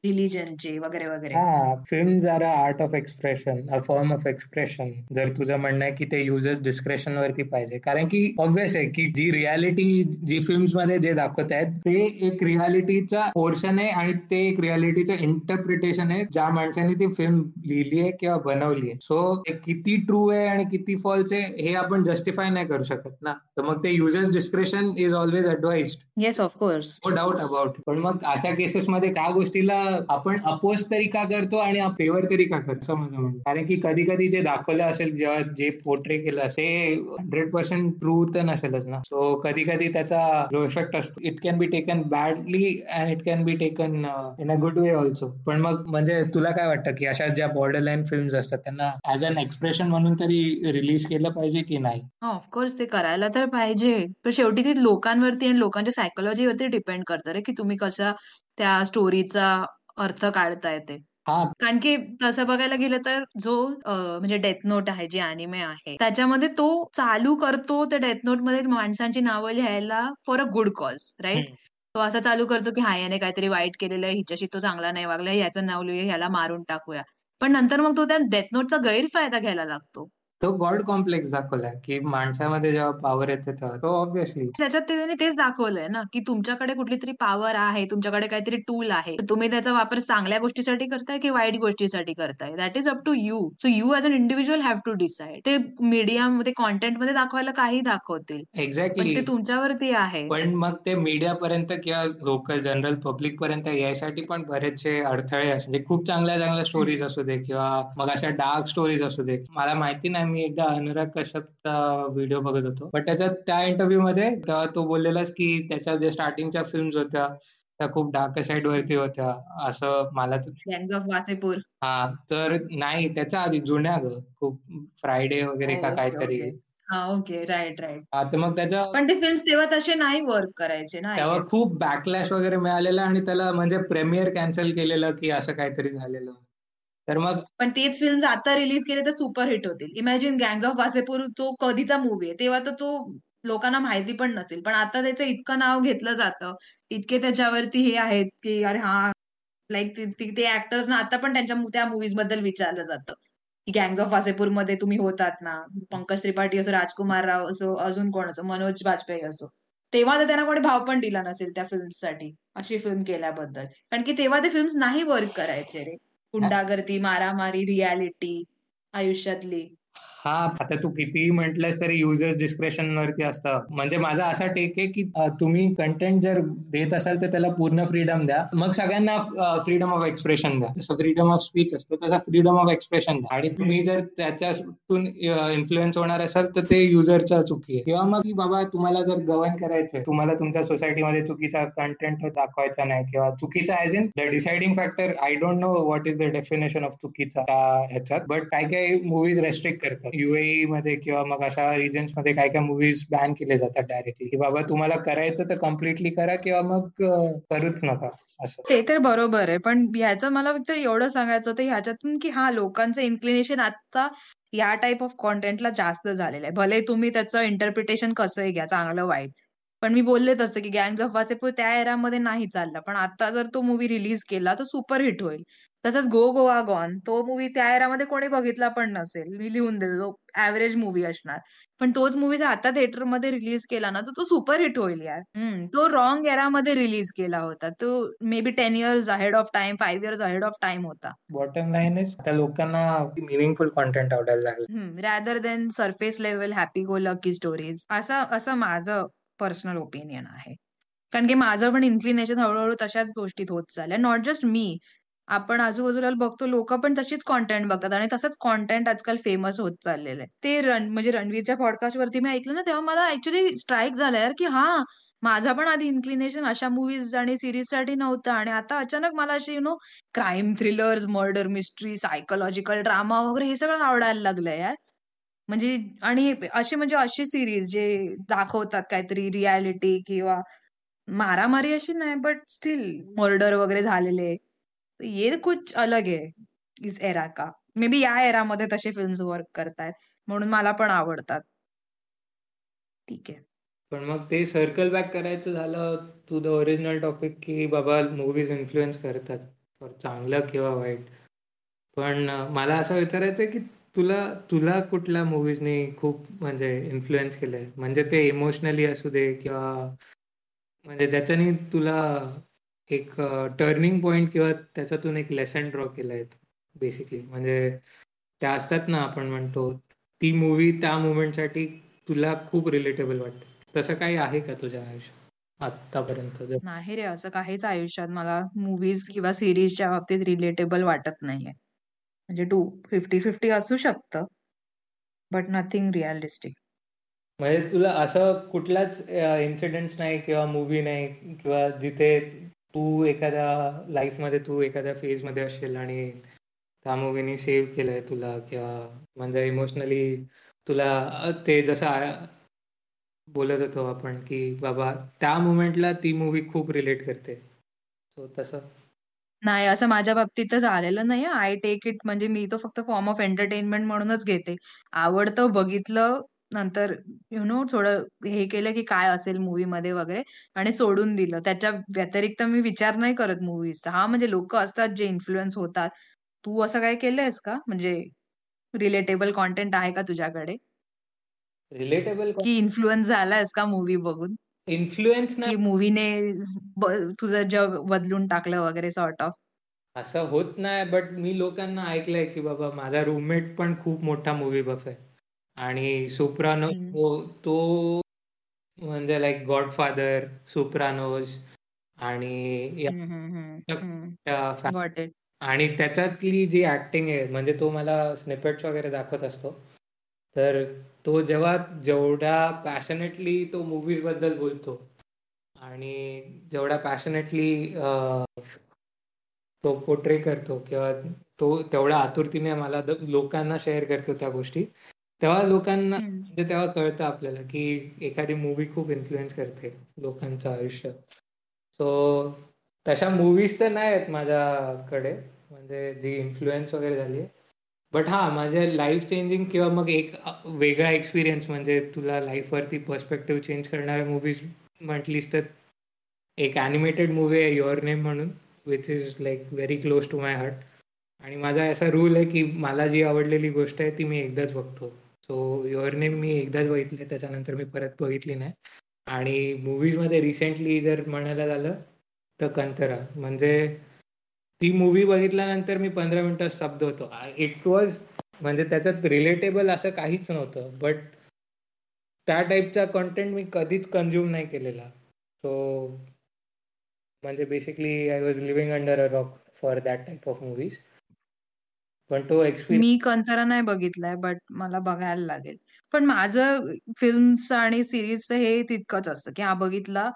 Speaker 2: रिलीजनचे वगैरे वगैरे.
Speaker 1: हा film are art of expression a form of expression जर तुझं म्हणणं आहे की ते युजर्स डिस्क्रेशन वरती पाहिजे. कारण की ऑब्विस आहे की जी रियालिटी जी फिल्म्समध्ये जे दाखवत आहेत ते एक रियालिटीचा पोर्शन आहे आणि ते एक रियालिटीचं इंटरप्रिटेशन आहे. ज्या माणसाने ती फिल्म लिहिली आहे किंवा बनवली आहे. सो ते किती ट्रू आहे आणि किती फॉल्स आहे हे आपण जस्टिफाय नाही करू शकत ना. तर मग ते user's discretion is always advised
Speaker 2: yes of course
Speaker 1: doubt about पण मग अशा केसेस मध्ये त्या गोष्टीला आपण अपोज तरी का करतो आणि फेवर तरी का करतो? म्हणून कारण की कधी कधी जे दाखवलं असेल जेव्हा जे पोर्ट्रे केलं असे हंड्रेड पर्सेंट ट्रू तर नसेलच ना. सो कधी कधी त्याचा जो इफेक्ट असतो it can be taken badly and it can be taken in a good way also पण मग म्हणजे तुला काय वाटतं की अशा ज्या बॉर्डर लाईन फिल्म्स असतात त्यांना ऍज अन एक्सप्रेशन म्हणून तरी रिलीज केलं पाहिजे की नाही?
Speaker 2: हो, ऑफकोर्स ते करायला तर पाहिजे. पण शेवटी ते लोकांवरती आणि लोकांच्या सायकोलॉजीवरती डिपेंड करतं रे की तुम्ही कसा त्या स्टोरीचा अर्थ काढताय ते कारण की तसं बघायला गेलं तर जो म्हणजे डेथ नोट आहे जी अॅनिमे आहे त्याच्यामध्ये तो चालू करतो त्या डेथ नोटमध्ये माणसांची नावं लिहायला for a good cause right तो असं चालू करतो की हा याने काहीतरी वाईट केलेलं आहे हिच्याशी तो चांगला नाही वागला याचं नाव लिहूया ह्याला मारून टाकूया. पण नंतर मग तो त्या डेथ नोटचा गैरफायदा घ्यायला लागतो.
Speaker 1: तो गॉड कॉम्प्लेक्स दाखवलाय की माणसामध्ये जेव्हा पॉवर येते तेव्हा. तो ऑब्विसली
Speaker 2: त्याच्यात त्याने तेच दाखवलंय ना की तुमच्याकडे कुठली तरी पॉवर आहे तुमच्याकडे काहीतरी टूल आहे. तुम्ही त्याचा वापर चांगल्या गोष्टीसाठी करताय की वाईट गोष्टीसाठी करताय? That is up to you so you as an individual have to decide ते मीडिया मध्ये कॉन्टेंटमध्ये दाखवायला काही दाखवतील.
Speaker 1: एक्झॅक्टली
Speaker 2: ते तुमच्यावरती आहे.
Speaker 1: पण मग ते मीडिया पर्यंत किंवा लोकल जनरल पब्लिक पर्यंत यायसाठी पण बरेचसे अडथळे असते खूप चांगल्या चांगल्या स्टोरीज असू दे किंवा मग अशा डार्क स्टोरीज असू दे. मला माहिती नाही मी एकदा अनुराग कश्यपचा व्हिडिओ बघत होतो. पण त्याच्यात त्या इंटरव्ह्यू मध्ये तो बोललेलाच की त्याच्या जे स्टार्टिंगच्या फिल्म्स होत्या त्या खूप डार्क साईड वरती होत्या. असं मला
Speaker 2: वासेपूर
Speaker 1: हा तर नाही त्याच्या आधी जुन्या ग. खूप फ्रायडे वगैरे का काहीतरी.
Speaker 2: ओके राईट राईट
Speaker 1: आता मग त्याच्या
Speaker 2: पण ते फिल्म्स तेव्हा तसे नाही वर्क करायचे ना
Speaker 1: तेव्हा खूप बॅकलॅश वगैरे मिळालेलं आणि त्याला म्हणजे प्रेमियर कॅन्सल केलेलं की असं काहीतरी झालेलं. तर मग
Speaker 2: पण तेच फिल्म आता रिलीज केले तर सुपर हिट होतील. इमॅजिन गँग्स ऑफ वासेपूर तो कधीचा मूवी आहे तेव्हा तर तो लोकांना माहिती पण नसेल. पण आता त्याचं इतकं नाव घेतलं जातं इतके त्याच्यावरती हे आहेत की अरे हा लाईक ते ऍक्टर्स ना आता पण त्यांच्या त्या मुव्हीजबद्दल विचारलं जातं. की गँग्स ऑफ वासेपूरमध्ये तुम्ही होतात ना पंकज त्रिपाठी असो राजकुमार राव असो अजून कोण असो मनोज वाजपेयी असो. तेव्हा तर त्यांना कोणी भाव पण दिला नसेल त्या फिल्मसाठी अशी फिल्म केल्याबद्दल. कारण की तेव्हा ते फिल्म्स नाही वर्क करायचे रे. गुंडागर्दी मारामारी रियालिटी आयुष्यातली.
Speaker 1: हा आता तू कितीही म्हटलंस तरी युजर्स डिस्क्रेशन वरती असतं. म्हणजे माझा असा टेक आहे की तुम्ही कंटेंट जर देत असाल तर त्याला पूर्ण फ्रीडम द्या. मग सगळ्यांना फ्रीडम ऑफ एक्सप्रेशन द्या. जसं फ्रीडम ऑफ स्पीच असतो तसा फ्रीडम ऑफ एक्सप्रेशन द्या. आणि तुम्ही जर त्याच्यातून इन्फ्लुएन्स होणार असाल तर ते युजरच्या चुकी आहे. किंवा मग बाबा तुम्हाला जर गव्हर्न करायचंय तुम्हाला तुमच्या सोसायटीमध्ये चुकीचा कंटेंट दाखवायचा नाही किंवा चुकीचा as in the deciding factor I don't know what is the definition of चुकीचा ह्याच्यात. बट काय काय मुव्हीज रेस्ट्रिक्ट करतात. युएई मध्ये किंवा मग अशा रिजन्समध्ये काय काय मुव्हीज बॅन केले जातात डायरेक्टली की बाबा तुम्हाला करायचं तर कम्प्लिटली करा किंवा मग करूच नका असं.
Speaker 2: ते तर बरोबर आहे पण ह्याचं मला फक्त एवढं सांगायचं होतं ह्याच्यातून की हा लोकांचं इन्क्लिनेशन आता या टाईप ऑफ कॉन्टेंटला जास्त झालेलं आहे. भले तुम्ही त्याचं इंटरप्रिटेशन कसंही घ्या चांगलं वाईट. पण मी बोलले तसं की गँग्स ऑफ वासेपूर त्या एरामध्ये नाही चालला. पण आता जर तो मूवी रिलीज केला तर सुपर हिट होईल. तसंच गो गोवा गॉन तो मूवी त्या एरामध्ये कोणी बघितला पण नसेल. मी लिहून देतो तो ऍव्हरेज मूवी असणार. पण तोच मूवी जर आता थिएटरमध्ये रिलीज केला ना तर तो सुपर हिट होईल यार. तो रॉंग एरामध्ये रिलीज केला होता. तो may be ten years ahead of time five years ahead of time होता.
Speaker 1: बॉटम लाईन इज त्या लोकांना मिनिंगफुल कॉन्टेंट आवडायला लागलं.
Speaker 2: Rather than surface level happy go lucky stories असं असं माझं पर्सनल ओपिनियन आहे. कारण की माझं पण इन्क्लिनेशन हळूहळू तशाच गोष्टीत होत चाललंय. नॉट जस्ट मी आपण आजूबाजूला बघतो लोक पण तशीच कॉन्टेंट बघतात आणि तसंच कॉन्टेंट आजकाल फेमस होत चाललेलं आहे. ते रण म्हणजे रणवीरच्या पॉडकास्ट वरती मी ऐकलं ना तेव्हा मला ऍक्च्युली स्ट्राईक झालं यार की हा माझा पण आधी इन्क्लिनेशन अशा मूवीज आणि सिरीजसाठी नव्हतं आणि आता अचानक मला अशी you know crime thrillers murder mystery psychological drama वगैरे हे सगळं आवडायला लागलंय यार. म्हणजे आणि अशी म्हणजे अशी सिरीज जे दाखवतात काहीतरी रियालिटी किंवा मारामारी अशी नाही बट स्टील मर्डर वगैरे झालेले. ये कुछ अलग आहे इस एरा का. मे बी या एरामध्ये तसे फिल्म्स वर्क करतायत म्हणून मला पण आवडतात. ठीक आहे.
Speaker 1: पण मग ते सर्कल बॅक करायचं झालं टू द ओरिजिनल टॉपिक की बाबा मूवीज इन्फ्लुएन्स करतात. फॉर चांगलं किंवा वाईट. पण मला असं विचारायचं की तुला तुला कुठल्या मूवीजने खूप म्हणजे इन्फ्लुएन्स केलंय? म्हणजे ते इमोशनली असू दे किंवा म्हणजे त्याच्यानी तुला एक टर्निंग पॉइंट किंवा त्याच्यातून एक लेसन ड्रॉ केलाय बेसिकली म्हणजे त्या असतात ना आपण म्हणतो ती मूवी त्या मुवमेंटसाठी तुला खूप रिलेटेबल वाटते. तसं काही आहे का तुझ्या आयुष्यात? आतापर्यंत
Speaker 2: नाही रे असं काहीच आयुष्यात मला मूवीज किंवा सिरीजच्या बाबतीत रिलेटेबल वाटत नाहीये. म्हणजे टू फिफ्टी फिफ्टी असू शकतं बट नथिंग रिअलिस्टिक
Speaker 1: म्हणजे तुला असं कुठलाच इन्सिडेंट नाही किंवा मूवी नाही किंवा जिथे तू एखाद्या लाईफमध्ये तू एखाद्या फेजमध्ये असेल आणि त्या मूवीनी सेव्ह केलंय तुला किंवा म्हणजे इमोशनली तुला ते जसं बोलत होतो आपण की बाबा त्या मुमेंटला ती मूवी खूप रिलेट करते. सो तसं.
Speaker 2: नाही असं माझ्या बाबतीत झालेलं नाही आय टेक इट म्हणजे मी तो फक्त फॉर्म ऑफ एंटरटेनमेंट म्हणूनच घेते. आवडतं बघितलं नंतर यु नो थोडं हे केलं की काय असेल मूवी मध्ये वगैरे आणि सोडून दिलं. त्याच्या व्यतिरिक्त मी विचार नाही करत मूवीजचा हा म्हणजे लोक असतात जे इन्फ्लुएन्स होतात. तू असं काय केलंयस का? म्हणजे रिलेटेबल कॉन्टेंट आहे का तुझ्याकडे?
Speaker 1: रिलेटेबल
Speaker 2: की इन्फ्लुएन्स झालायस का मूवी बघून?
Speaker 1: इन्फ्लुएन्स
Speaker 2: की मूवीने तुझं जग बदलून टाकलं वगैरे सॉर्ट ऑफ
Speaker 1: असं होत नाही बट मी लोकांना ऐकलंय की बाबा माझा रूममेट पण खूप मोठा मूवी बफ आहे. आणि सुप्रानो तो म्हणजे लाईक गॉडफादर सुप्रानोज आणि आणि त्याच्यातली जी ऍक्टिंग आहे म्हणजे तो मला स्निपेट्स वगैरे दाखवत असतो. तर तो जेव्हा जेवढ्या पॅशनेटली तो मूवीजबद्दल बोलतो आणि जेवढ्या पॅशनेटली तो पोर्ट्रे करतो किंवा तो तेवढ्या आतुरतीने मला लोकांना शेअर करतो त्या गोष्टी तेव्हा लोकांना म्हणजे तेव्हा कळतं आपल्याला की एखादी मूवी खूप इन्फ्लुएन्स करते लोकांचं आयुष्य. सो तशा मूवीज तर नाही आहेत माझ्याकडे. म्हणजे जी इन्फ्लुएन्स वगैरे झाली बट हा माझ्या लाईफ चेंजिंग किंवा मग एक वेगळा एक्सपिरियन्स म्हणजे तुला लाईफवरती पर्स्पेक्टिव्ह चेंज करणाऱ्या मूवीज म्हटलीस तर एक ॲनिमेटेड मूवी आहे युअर नेम म्हणून which is like very close to my heart आणि माझा असा रूल आहे की मला जी आवडलेली गोष्ट आहे ती मी एकदाच बघतो. सो युअर नेम मी एकदाच बघितले त्याच्यानंतर मी परत बघितली नाही. आणि मूवीजमध्ये रिसेंटली जर म्हणायला झालं तर कंतरा. म्हणजे ती मूवी बघितल्यानंतर मी पंधरा मिनिटं स्तब्ध होतो. इट वॉज म्हणजे त्याच्यात रिलेटेबल असं काहीच नव्हतं. बट त्या टाईपचा कंटेंट मी कधीच कन्झ्युम नाही केलेला. सो म्हणजे basically I was living under a rock for that type of movies पण तो एक्सपिरियन्स
Speaker 2: मी कंतरा नाही बघितलाय बट मला बघायला लागेल. पण माझं फिल्म्स आणि सिरीज हे तितकंच असतं की हा बघितला.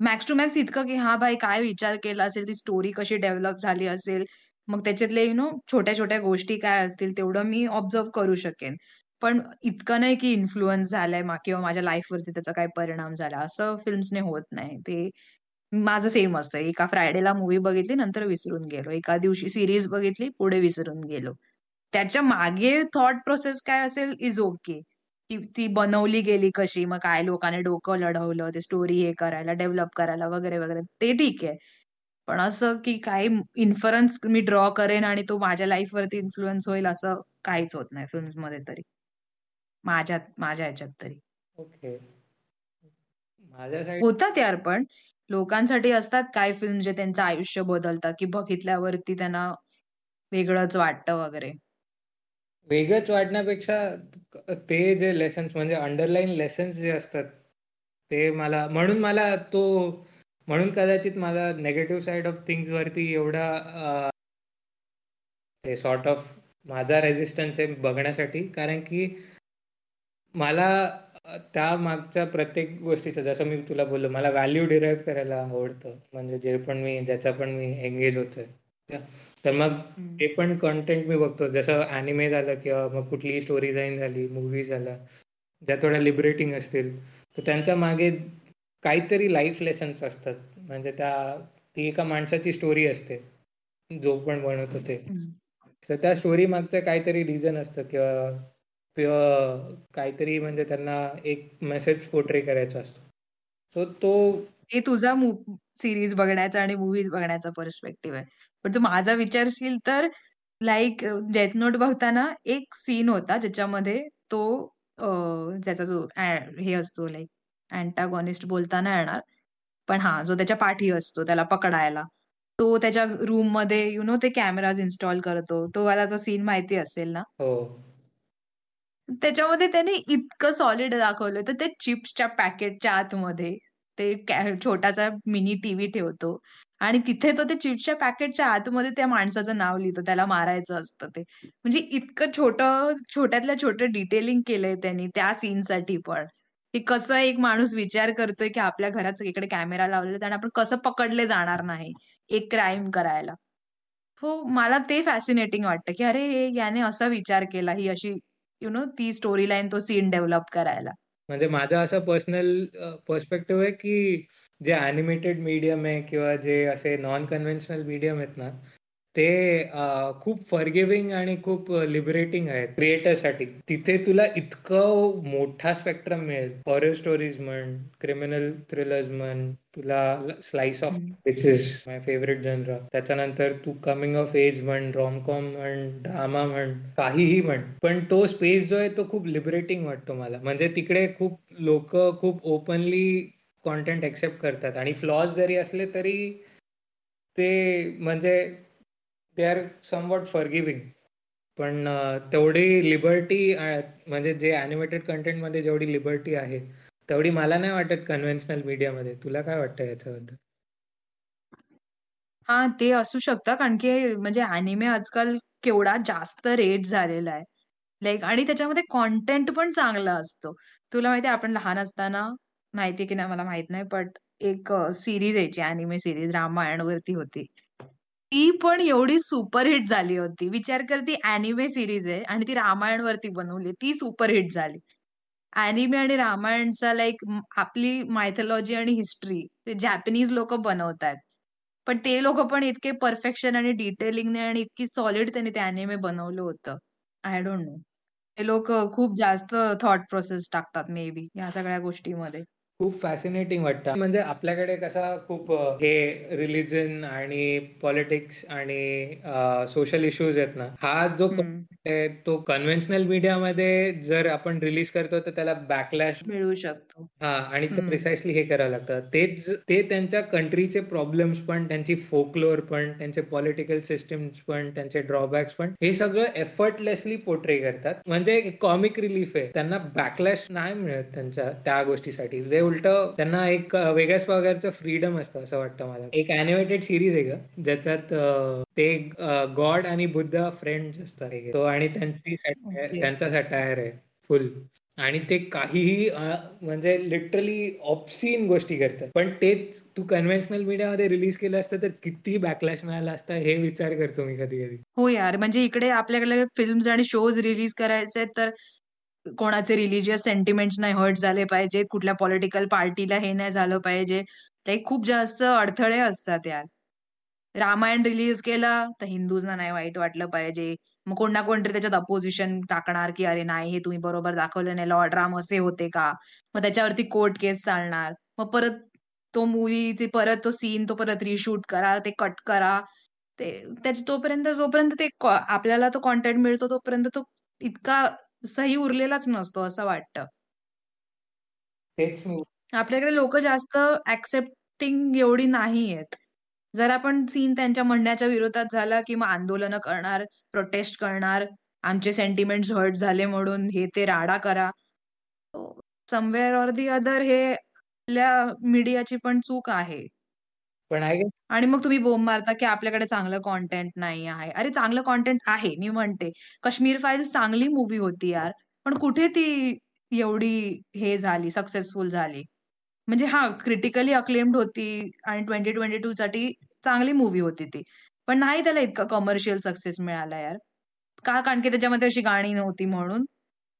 Speaker 2: मॅक्स टू मॅक्स इतकं की हा भाई काय विचार केला असेल? ती स्टोरी कशी डेव्हलप झाली असेल? मग त्याच्यातले यु नो छोट्या छोट्या गोष्टी काय असतील तेवढं मी ऑब्झर्व करू शकेन. पण इतकं नाही की इन्फ्लुअन्स झालाय मा किंवा माझ्या लाईफवरती त्याचा काही परिणाम झाला. असं फिल्म्सने होत नाही. ते माझं सेम असतं. एका फ्रायडेला मूव्ही बघितली, नंतर विसरून गेलो. एका दिवशी सीरीज बघितली, पुढे विसरून गेलो. त्याच्यामागे थॉट प्रोसेस काय असेल इज ओके. की ती बनवली गेली कशी, मग काय लोकांनी डोकं लढवलं, ते स्टोरी हे करायला, डेव्हलप करायला वगैरे, वगैरे. ते ठीक आहे. पण असं की काही इन्फरन्स मी ड्रॉ करेन आणि तो माझ्या लाईफवरती इन्फ्लुअन्स होईल असं काहीच होत नाही फिल्म्समध्ये तरी. माझ्यात माझ्या ह्याच्यात तरी.
Speaker 1: साइड
Speaker 2: होतात यार पण. लोकांसाठी असतात काही फिल्म जे त्यांचं आयुष्य बदलतात, की बघितल्यावरती त्यांना वेगळंच वाटतं वगैरे.
Speaker 1: वेगळंच वाटण्यापेक्षा ते जे लेसन्स म्हणजे अंडरलाईन लेसन्स जे असतात, ते मला म्हणून मला तो म्हणून कदाचित मला नेगेटिव्ह साइड ऑफ थिंग्स वरती एवढा ते सॉर्ट ऑफ माझा रेझिस्टन्स आहे बघण्यासाठी कारण की मला त्या मागच्या प्रत्येक गोष्टीचं जसं मी तुला बोललो मला व्हॅल्यू डिराईव्ह करायला आवडतं. म्हणजे जे पण मी ज्याचा पण मी एंगेज होतोय. तर मग ते पण कंटेंट मी बघतो. जसं अॅनिमे झालं किंवा मग कुठलीही स्टोरी लाईन झाली मूवी झाला ज्या थोड्या लिबरेटिंग असतील तर त्यांच्या मागे काहीतरी लाईफ लेसन्स असतात. म्हणजे त्या ती एका माणसाची स्टोरी असते जो पण बनवतो ते. तर त्या स्टोरी मागचं काहीतरी रिझन असतं किंवा काहीतरी म्हणजे त्यांना एक मेसेज पोर्ट्रे करायचा असतो. सो तो
Speaker 2: हे तुझा सिरीज बघण्याचा आणि मूव्हीज बघण्याचा पर्स्पेक्टिव्ह आहे. पण तू माझा विचारशील तर लाईक डेथ नोट बघताना एक सीन होता ज्याच्यामध्ये तो ज्याचा जो हे असतो लाईक अँटागॉनिस्ट बोलताना येणार. पण हा जो त्याच्या पाठी असतो त्याला पकडायला. तो त्याच्या रूममध्ये यु नो ते कॅमेराज इन्स्टॉल करतो. तो मला तो सीन माहिती असेल ना?
Speaker 1: हो.
Speaker 2: त्याच्यामध्ये त्याने इतकं सॉलिड दाखवलं. तर ते चिप्सच्या पॅकेटच्या आतमध्ये ते छोटासा मिनी टीव्ही ठेवतो. आणि तिथे तो ते चिप्सच्या पॅकेटच्या आतमध्ये त्या माणसाचं नाव लिहितो. त्याला मारायचं असतं ते. म्हणजे इतकं छोटं छोट्यातल्या छोटं डिटेलिंग केलंय त्यांनी त्या सीनसाठी पण. की कसं एक माणूस विचार करतोय की आपल्या घरात सगळीकडे कॅमेरा लावलेला आणि आपण कसं पकडले जाणार नाही एक क्राईम करायला. हो मला ते फॅसिनेटिंग वाटतं की अरे याने असा विचार केला ही अशी यु नो ती स्टोरी लाईन तो सीन डेव्हलप करायला.
Speaker 1: म्हणजे माझा असा पर्सनल पर्स्पेक्टिव्ह आहे की जे अॅनिमेटेड मीडियम आहे किंवा जे असे नॉन कन्व्हेन्शनल मीडियम आहेत ना ते खूप फॉरगिव्हिंग आणि खूप लिबरेटिंग आहे क्रिएटरसाठी तिथे तुला इतकं मोठा स्पेक्ट्रम मिळेल. हॉरर स्टोरीज म्हण क्रिमिनल थ्रिलर्स म्हण तुला slice of which is my favourite genre त्याच्यानंतर तू कमिंग ऑफ एज म्हण रॉमकॉम म्हण ड्रामा म्हण काहीही म्हण. पण तो स्पेस जो आहे तो खूप लिबरेटिंग वाटतो मला. म्हणजे तिकडे खूप लोक खूप ओपनली कॉन्टेंट एक्सेप्ट करतात. आणि फ्लॉज जरी असले तरी ते म्हणजे दे आर समवॉट फॉरगिव्हिंग पण तेवढी लिबर्टी म्हणजे जे अॅनिमेटेड कंटेंटमध्ये जेवढी लिबर्टी आहे तेवढी मला नाही वाटत कन्व्हेन्शनल मीडियामध्ये तुला काय वाटतं याच्याबद्दल?
Speaker 2: हा ते असू शकतं. कारण की म्हणजे अॅनिमे आजकाल केवढा जास्त रेट झालेला आहे. लाईक आणि त्याच्यामध्ये कॉन्टेंट पण चांगला असतो. तुला माहिती आपण लहान असताना माहिती की नाही मला माहीत नाही बट एक सिरीज यायची अॅनिमे सिरीज रामायण वरती होती. ती पण एवढी सुपरहिट झाली होती. विचार कर ती अॅनिमे सिरीज आहे आणि ती रामायणवरती बनवली. ती सुपरहिट झाली. अॅनिमे आणि रामायणचा लाइक आपली मायथॉलॉजी आणि हिस्ट्री ते जॅपनीज लोक बनवतात. पण ते लोक पण इतके परफेक्शन आणि डिटेलिंगने आणि इतकी सॉलिड त्यांनी ते अॅनिमे बनवलं होतं. I don't know. ते लोक खूप जास्त थॉट प्रोसेस टाकतात मे बी या सगळ्या गोष्टीमध्ये.
Speaker 1: खूप फॅसिनेटिंग वाटतं. म्हणजे आपल्याकडे कसा खूप हे रिलिजन आणि पॉलिटिक्स आणि सोशल इश्यूज आहेत ना हा जो तो कन्व्हेन्शनल मीडियामध्ये जर आपण रिलीज करतो तर त्याला बॅकलॅश
Speaker 2: मिळू शकतो.
Speaker 1: हा आणि ते प्रिसाइसली हे करावं लागतं. तेच ते त्यांच्या कंट्रीचे प्रॉब्लेम्स पण त्यांची फोकलोअर पण त्यांचे पॉलिटिकल सिस्टम्स पण त्यांचे ड्रॉबॅक्स पण हे सगळं एफर्टलेसली पोर्ट्रे करतात. म्हणजे कॉमिक रिलीफ आहे. त्यांना बॅकलॅश नाही मिळत त्यांच्या त्या गोष्टीसाठी. जे उलट त्यांना एक वेगळ्याच प्रकारचं फ्रीडम असतं असं वाटतं मला. एक अॅनिमेटेड सिरीज आहे का ज्याच्यात ते गॉड आणि बुद्ध फ्रेंड्स असतात. तो आणि त्यांची त्यांचा सटायर आहे फुल आणि ते काहीही म्हणजे लिटरली ऑप्सीन गोष्टी करतात. पण तेच तू कन्व्हेन्शनल मीडियामध्ये रिलीज केलं असतं तर किती बॅकलॅश मिळाला असतं हे विचार करतो मी कधी कधी
Speaker 2: हो यार म्हणजे इकडे आपल्याकडे फिल्म्स आणि शोज रिलीज करायचे तर कोणाचे रिलिजियस सेंटिमेंट्स नाही हर्ट झाले पाहिजेत, कुठल्या पॉलिटिकल पार्टीला हे नाही झालं पाहिजे. ते खूप जास्त अडथळे असतात यार. रामायण रिलीज केलं, तर हिंदूजना नाही वाईट वाटलं पाहिजे. मग कोण ना कोणतरी त्याच्यात अपोजिशन टाकणार, की "अरे नाही, हे तुम्ही बरोबर दाखवलं नाही. लॉर्ड राम असे होते का?" मग त्याच्यावरती कोर्ट केस चालणार. मग परत तो मूव्ही, ते परत तो सीन तो परत रिशूट करा, ते कट करा. ते त्याच्या तोपर्यंत जोपर्यंत ते आपल्याला तो कॉन्टेंट मिळतो, तोपर्यंत तो इतका सही उरलेलाच नसतो, असं वाटतं. आपल्याकडे लोकं जास्त एक्सेप्टिंग एवढी नाहीयेत. जर आपण सीन त्यांच्या म्हणण्याच्या विरोधात झाला, की मग आंदोलनं करणार, प्रोटेस्ट करणार, आमचे सेंटिमेंट्स हर्ट झाले म्हणून हे ते राडा करा. समवेअर ऑर दी अदर हे आपल्या मीडियाची पण चूक आहे.
Speaker 1: पण आहे
Speaker 2: आणि मग तुम्ही बोंब मारता, की आपल्याकडे चांगलं कंटेंट नाही आहे. अरे चांगलं कंटेंट आहे, मी म्हणते. काश्मीर फाईल चांगली मूव्ही होती यार. पण कुठे ती एवढी हे झाली, सक्सेसफुल झाली. म्हणजे हां, क्रिटिकली अक्लेम्ड होती आणि 2022 साठी चांगली मूव्ही होती ती. पण नाही त्याला इतका कमर्शियल सक्सेस मिळाला यार. का? कारण की त्याच्यामध्ये अशी गाणी नव्हती म्हणून,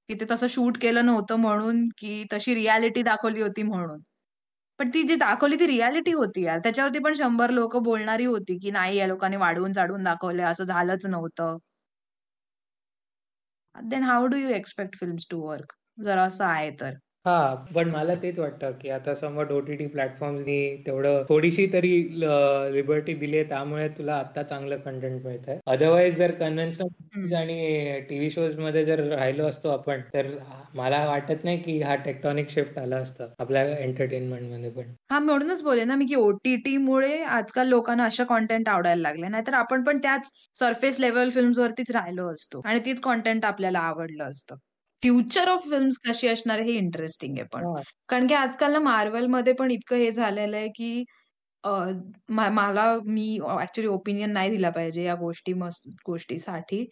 Speaker 2: की ते तसं शूट केलं नव्हतं म्हणून, की तशी रियालिटी दाखवली होती म्हणून. पण ती जी दाखवली ती रियालिटी होती यार. त्याच्यावरती पण 100 लोकं बोलणारी होती, की नाही या लोकांनी वाढवून-चाढवून दाखवलंय, असं झालंच नव्हतं. Then how do you expect films to work? जर असं आहे तर.
Speaker 1: हां, पण मला तेच वाटतं, की आता समज ओ-टी-टी प्लॅटफॉर्म्सनी तेवढं थोडीशी तरी लिबर्टी दिली आहे, त्यामुळे तुला आता चांगलं कंटेंट मिळतंय. अदरवाईज जर कन्व्हेन्शनल आणि टीव्ही शोजमध्ये जर राहिलो असतो आपण, तर मला वाटत नाही की हा टेक्टॉनिक शिफ्ट आला असता आपल्या एंटरटेनमेंटमध्ये पण.
Speaker 2: हां, म्हणूनच बोलले ना मी, की ओ-टी-टीमुळे आजकाल लोकांना अशा कंटेंट आवडायला लागले. नाहीतर आपण पण त्याच सरफेस लेव्हल फिल्म्सवरतीच राहिलो असतो आणि तीच कंटेंट आपल्याला आवडलं असतं. फ्युचर ऑफ फिल्म्स कशी असणार हे इंटरेस्टिंग आहे पण.
Speaker 1: हां.
Speaker 2: कारण की आजकाल ना Marvelमध्ये पण इतकं हे झालेलं आहे, की अ, मला मी ॲक्चुअली ओपिनियन नाही दिला पाहिजे या गोष्टी गोष्टीसाठी.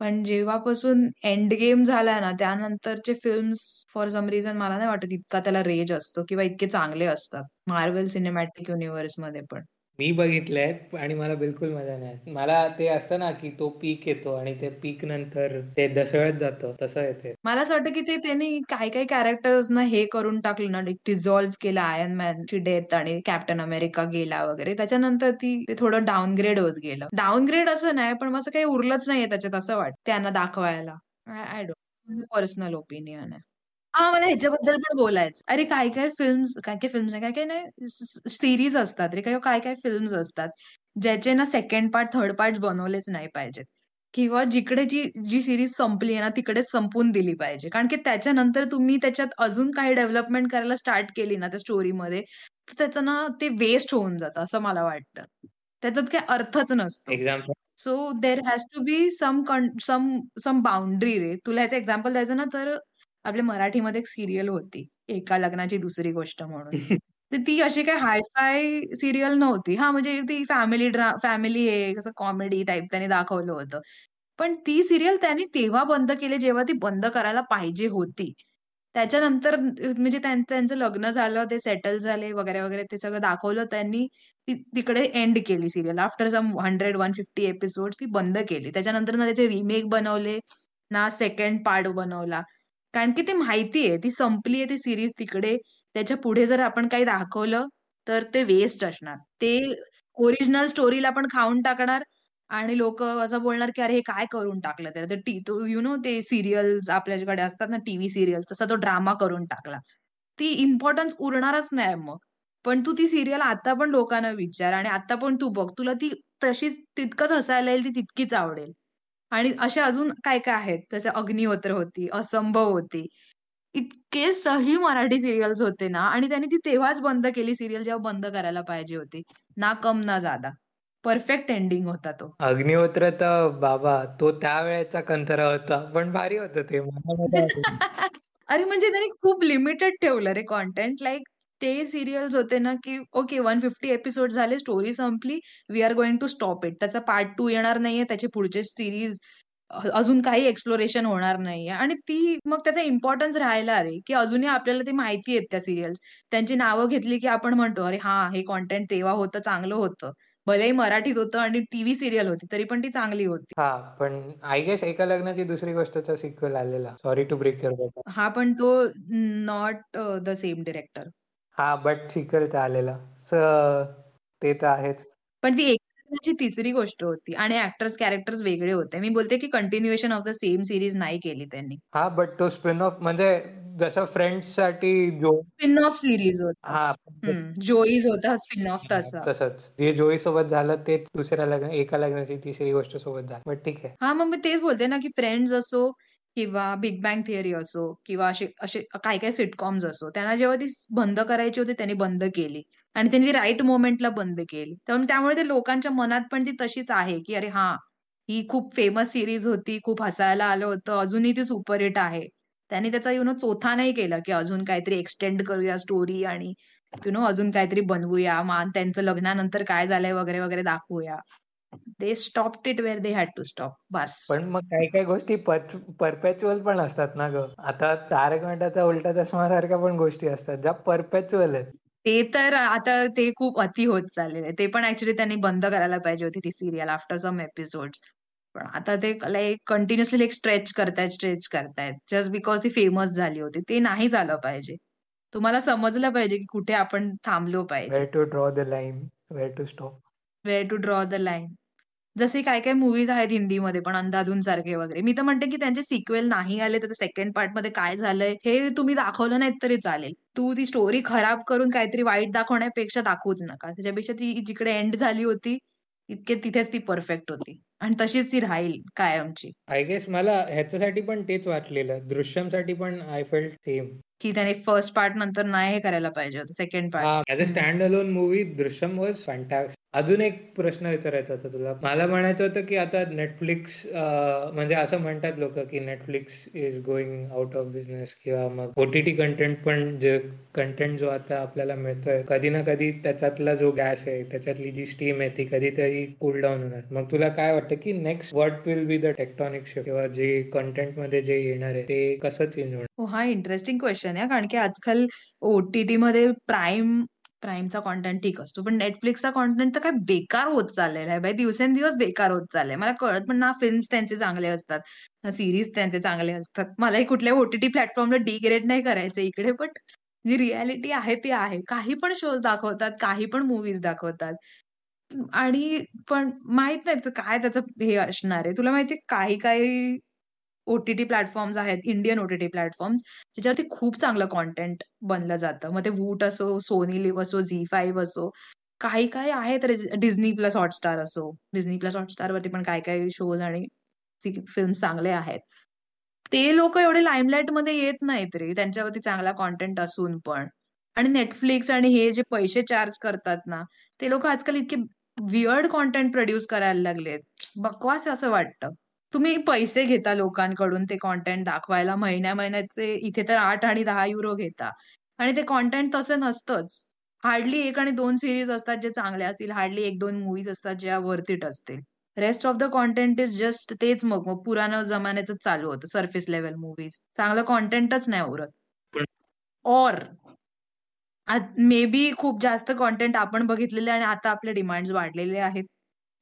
Speaker 2: पण जेव्हापासून एंड गेम झाला ना, त्यानंतरचे फिल्म्स फॉर सम रिझन मला नाही वाटत इतका त्याला रेज असतो किंवा इतके चांगले असतात. Marvel सिनेमॅटिक युनिव्हर्समध्ये पण.
Speaker 1: मी बघितलंय आणि मला बिलकुल मजा नाही. मला ते असतं ना, की तो पीक येतो आणि ते पीक नंतर ते दसळत जातं, तसं येते.
Speaker 2: मला असं वाटतं, की ते त्यांनी काही-काही कॅरेक्टर्सना हे करून टाकलं ना, डिझॉल्व्ह केलं आयर्न मॅनची डेथ आणि कॅप्टन अमेरिका गेला वगैरे. त्याच्यानंतर ती ते थोडं डाऊनग्रेड होत गेलं. डाऊनग्रेड असं नाही, पण असं काही उरलंच नाहीये त्याच्यात असं वाटतं त्यांना दाखवायला. आय डोंट पर्सनल ओपिनियन आहे. हां, मला ह्याच्याबद्दल पण बोलायचं. अरे काही-काही फिल्म्स काही-काही फिल्म्स नाही, काही-काही नाही सीरीज असतात रे, किंवा काही-काही फिल्म्स असतात, ज्याचे ना सेकंड पार्ट, थर्ड पार्ट बनवलेच नाही पाहिजेत. किंवा जिकडे जी जी सीरीज संपली आहे ना, तिकडेच संपवून दिली पाहिजे. कारण की त्याच्यानंतर तुम्ही त्याच्यात अजून काही डेव्हलपमेंट करायला स्टार्ट केली ना त्या स्टोरीमध्ये, तर त्याचं ना ते वेस्ट होऊन जातं असं मला वाटतं. त्याच्यात काही अर्थच नसतो.
Speaker 1: Example
Speaker 2: so there has to be some some some boundary रे. तुला ह्याचं एक्झाम्पल द्यायचं ना, तर आपल्या मराठीमध्ये एक सीरियल होती, एका लग्नाची दुसरी गोष्ट म्हणून. तर ती अशी काही हाय-फाय सीरियल नव्हती. हां, म्हणजे ती फॅमिली ड्रा फॅमिली आहे, कसं कॉमेडी टाइप त्याने दाखवलं होतं. पण ती सीरियल त्यांनी तेव्हा बंद केली, जेव्हा ती बंद करायला पाहिजे होती. त्याच्यानंतर म्हणजे त्यां त्यांचं लग्न झालं, ते सेटल झाले वगैरे, वगैरे ते सगळं दाखवलं त्यांनी. तिकडे एंड केली सीरियल. आफ्टर सम 100-150 एपिसोड्स ती बंद केली. त्याच्यानंतर ना त्याचे रिमेक बनवले, ना सेकंड पार्ट बनवला. कारण की ते माहिती आहे, ती संपली आहे ती सिरीज तिकडे. त्याच्या पुढे जर आपण काही दाखवलं, तर ते वेस्ट असणार. ते ओरिजिनल स्टोरीला आपण खाऊन टाकणार आणि लोक असं बोलणार, की "अरे, हे काय करून टाकलं त्याला?" तर टी तो यू नो ते सिरियल्स आपल्याकडे असतात ना टीव्ही सिरियल तसा तो ड्रामा करून टाकला. ती इम्पॉर्टन्स उरणारच नाही मग. पण तू ती सिरियल आता पण लोकांना विचार आणि आता पण तू बघ. तुला ती तशीच तितकंच हसायला येईल, ती तितकीच आवडेल. आणि अशा अजून काय-काय आहेत. जसं अग्निहोत्र होती, असंभव होती. इतके सही मराठी सीरियल्स होते ना आणि त्यांनी ती तेव्हाच बंद केली सीरियल जेव्हा बंद करायला पाहिजे होती. ना कम ना ज्यादा. परफेक्ट एंडिंग होता तो.
Speaker 1: अग्निहोत्र तर बाबा, तो त्यावेळेचा कंटारा होता. पण भारी होतं ते.
Speaker 2: अरे, म्हणजे त्यांनी खूप लिमिटेड ठेवलं रे कंटेंट. लाइक ते सीरियल्स होते ना, की ओके 150 एपिसोड झाले, स्टोरी संपली. We are going to stop it. त्याचा पार्ट 2 येणार नाहीये. त्याचे पुढचे सीरीज अजून काही एक्सप्लोरेशन होणार नाहीये आणि ती मग त्याचा इम्पोर्टन्स राहिला रे, की अजूनही आपल्याला ते माहिती आहेत त्या सीरियल्स. त्यांची नावं घेतली, की आपण म्हणतो, "अरे हां, हे कंटेंट तेव्हा होतं, चांगलं होतं." भलेही मराठीत होतं आणि टीव्ही सिरियल होती तरी पण ती चांगली होती
Speaker 1: हा पण आय गेस एका लग्नाची दुसरी गोष्टचा सिक्वल आलेला सॉरी टू ब्रेक
Speaker 2: हा पण तो नॉट द सेम डिरेक्टर
Speaker 1: हा बट तर आलेला स ते तर आहेच.
Speaker 2: पण ती एक तिसरी गोष्ट होती आणि ऍक्टर्स कॅरेक्टर्स वेगळे होते. मी बोलते की continuation of the same series नाही केली त्यांनी.
Speaker 1: हा बट तो स्पिन ऑफ म्हणजे जसं फ्रेंड्ससाठी जो
Speaker 2: स्पिन ऑफ सिरीज होता.
Speaker 1: हा
Speaker 2: जोईज होता स्पिन ऑफ तसा.
Speaker 1: तसंच. जे जोई सोबत झालं तेच दुसऱ्या लग्न एका लग्नाची तिसरी गोष्ट सोबत झालं. बट ठीक आहे.
Speaker 2: हा मग मी तेच बोलते ना की फ्रेंड्स असो किंवा बिग बँग थिअरी असो किंवा असे असे काय काय सिटकॉम्स असो त्यांना जेव्हा ती बंद करायची होती त्यांनी बंद केली. आणि त्यांनी राईट मोमेंटला बंद केली. तर त्यामुळे ते लोकांच्या मनात पण ती तशीच आहे की अरे हा ही खूप फेमस सिरीज होती खूप हसायला आलं होतं अजूनही ती सुपरहिट आहे. त्यांनी त्याचा यु नो चोथा नाही केला की अजून काहीतरी एक्सटेंड करूया स्टोरी आणि यु नो अजून काहीतरी बनवूया मान त्यांचं लग्नानंतर काय झालंय वगैरे वगैरे दाखवूया. They stop it where they had to stop बस
Speaker 1: पण मग काही काही गोष्टी परपॅच्युअल पण असतात ना ग. आता तारक मेहताचा उलटा चष्मा सारख्या पण गोष्टी असतात ज्या परपॅच्युअल आहेत.
Speaker 2: ते तर आता ते खूप अति होत चाललेलं. ते पण ऍक्च्युली त्यांनी बंद करायला पाहिजे होती ती सिरियल आफ्टर सम एपिसोड पण आता ते लाईक कंटिन्युअसली लाईक स्ट्रेच करतायत स्ट्रेच करतायत. जस्ट बिकॉज ती फेमस झाली होती ते नाही झालं पाहिजे. तुम्हाला समजलं पाहिजे की कुठे आपण थांबलो पाहिजे.
Speaker 1: To draw the line where to stop
Speaker 2: where to draw the line जसे काय काय मूवीज आहेत हिंदीमध्ये पण अंधाधून सारखे वगैरे. मी तर म्हणते की त्यांचे सिक्वेल नाही आले त्याचं सेकंड पार्टमध्ये काय झालंय हे तुम्ही दाखवलं नाहीत तरी चालेल. तू ती स्टोरी खराब करून काहीतरी वाईट दाखवण्यापेक्षा दाखवूच नका. त्याच्यापेक्षा ती जिकडे एंड झाली होती इतके तिथेच ती परफेक्ट होती. आणि तशीच ती राहील कायमची.
Speaker 1: आय गेस मला ह्याच्यासाठी पण तेच वाटलेलं. दृश्यमसाठी पण आय फेल्ट सेम
Speaker 2: की त्याने फर्स्ट पार्ट नंतर नाही हे करायला पाहिजे होतं second part
Speaker 1: as a stand alone movie Drishyam was अजून एक प्रश्न विचारायचा होता तुला. मला म्हणायचं होतं की आता नेटफ्लिक्स म्हणजे असं म्हणतात लोक की Netflix is going out of business किंवा मग ओटीटी कंटेंट पण जे कंटेंट जो आता आपल्याला मिळतोय कधी ना कधी त्याच्यातला जो गॅस आहे त्याच्यातली जी स्टीम आहे ती कधीतरी कूल डाऊन होणार. मग तुला काय वाटतं की next what will be the tectonic shift किंवा जे कंटेंटमध्ये जे येणार आहे ते कसं चेंज होणार?
Speaker 2: हो हा इंटरेस्टिंग क्वेश्चन आहे कारण की आजकाल ओटीटी मध्ये प्राईम प्राईमचा कॉन्टेंट ठीक असतो. पण नेटफ्लिक्सचा कॉन्टेंट तर काय बेकार होत चाललेला आहे बाय दिवसेंदिवस बेकार होत चाललंय मला कळत पण ना फिल्म्स त्यांचे चांगले असतात ना सिरीज त्यांचे चांगले असतात. मलाही कुठल्या ओटीटी प्लॅटफॉर्मला डिग्रेड नाही करायचं इकडे बट जी रियालिटी आहे ती आहे. काही पण शोज दाखवतात काही पण मूवीज दाखवतात. आणि पण माहीत नाही काय त्याचं हे असणार आहे. तुला माहितीये काही काही ओटीटी प्लॅटफॉर्म्स आहेत इंडियन ओटीटी प्लॅटफॉर्म्स ज्याच्यावरती खूप चांगलं कॉन्टेंट बनलं जातं. मग ते वूट असो सोनी लिव्ह असो झी फाईव्ह असो काही काही आहेत डिझनी प्लस हॉटस्टार असो. डिझनी प्लस हॉटस्टार वरती पण काही काही शोज आणि फिल्म चांगले आहेत. ते लोक एवढे लाईमलाईटमध्ये येत नाहीत रे. त्यांच्यावरती चांगला कॉन्टेंट असून पण. आणि नेटफ्लिक्स आणि हे जे पैसे चार्ज करतात ना ते लोक आजकाल इतके विअर्ड कॉन्टेंट प्रोड्यूस करायला लागलेत. बकवास असं वाटतं. तुम्ही पैसे घेता लोकांकडून ते कॉन्टेंट दाखवायला महिन्या महिन्याचे इथे तर आठ आणि दहा युरो घेता. आणि ते कॉन्टेंट तसं नसतंच. हार्डली एक आणि दोन सिरीज असतात जे चांगले असतील हार्डली एक दोन मूवीज असतात ज्या वर्थ इट असतील. Rest of the content is just तेच मग मग पुराण जमान्याच चालू होतं सर्फेस लेवल मूवीज चांगलं कॉन्टेंटच नाही उरत. और मे बी खूप जास्त कॉन्टेंट आपण बघितलेले आणि आता आपले डिमांड वाढलेले आहेत.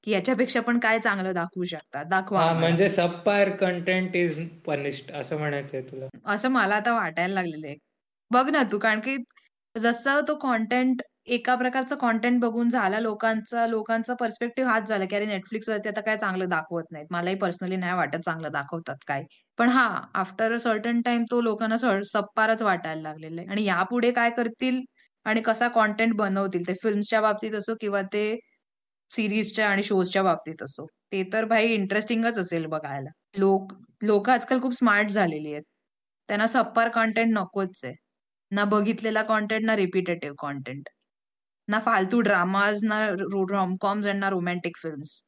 Speaker 2: की याच्यापेक्षा पण काय चांगलं दाखवू शकतात दाखवा
Speaker 1: म्हणजे सबपार कंटेंट इज पनिश्ड असं म्हणायचंय तुला.
Speaker 2: असं मला आता वाटायला लागलेलं आहे. बघ ना तू कारण की जसं तो कॉन्टेंट एका प्रकारचा कॉन्टेंट बघून झाला लोकांचा लोकांचा पर्स्पेक्टिव्ह हाच झाला की अरे नेटफ्लिक्स वरती आता काय चांगलं दाखवत नाहीत. मलाही पर्सनली नाही वाटत चांगलं दाखवतात काय. पण हा आफ्टर अ सर्टन टाइम तो लोकांना सप्पारच वाटायला लागलेला आहे. आणि यापुढे काय करतील? आणि कसा कॉन्टेंट बनवतील? ते फिल्मच्या बाबतीत असो किंवा ते सिरीजच्या आणि शोजच्या बाबतीत असो. ते तर भाई इंटरेस्टिंगच असेल बघायला. लोक लोक आजकाल खूप स्मार्ट झालेली आहेत. त्यांना सप्पार कॉन्टेंट नकोच आहे. ना बघितलेला कॉन्टेंट ना रिपीटेटिव्ह कॉन्टेंट ना फालतू ड्रामाज ना रॉमकॉम्स आणि ना रोमॅन्टिक फिल्म्स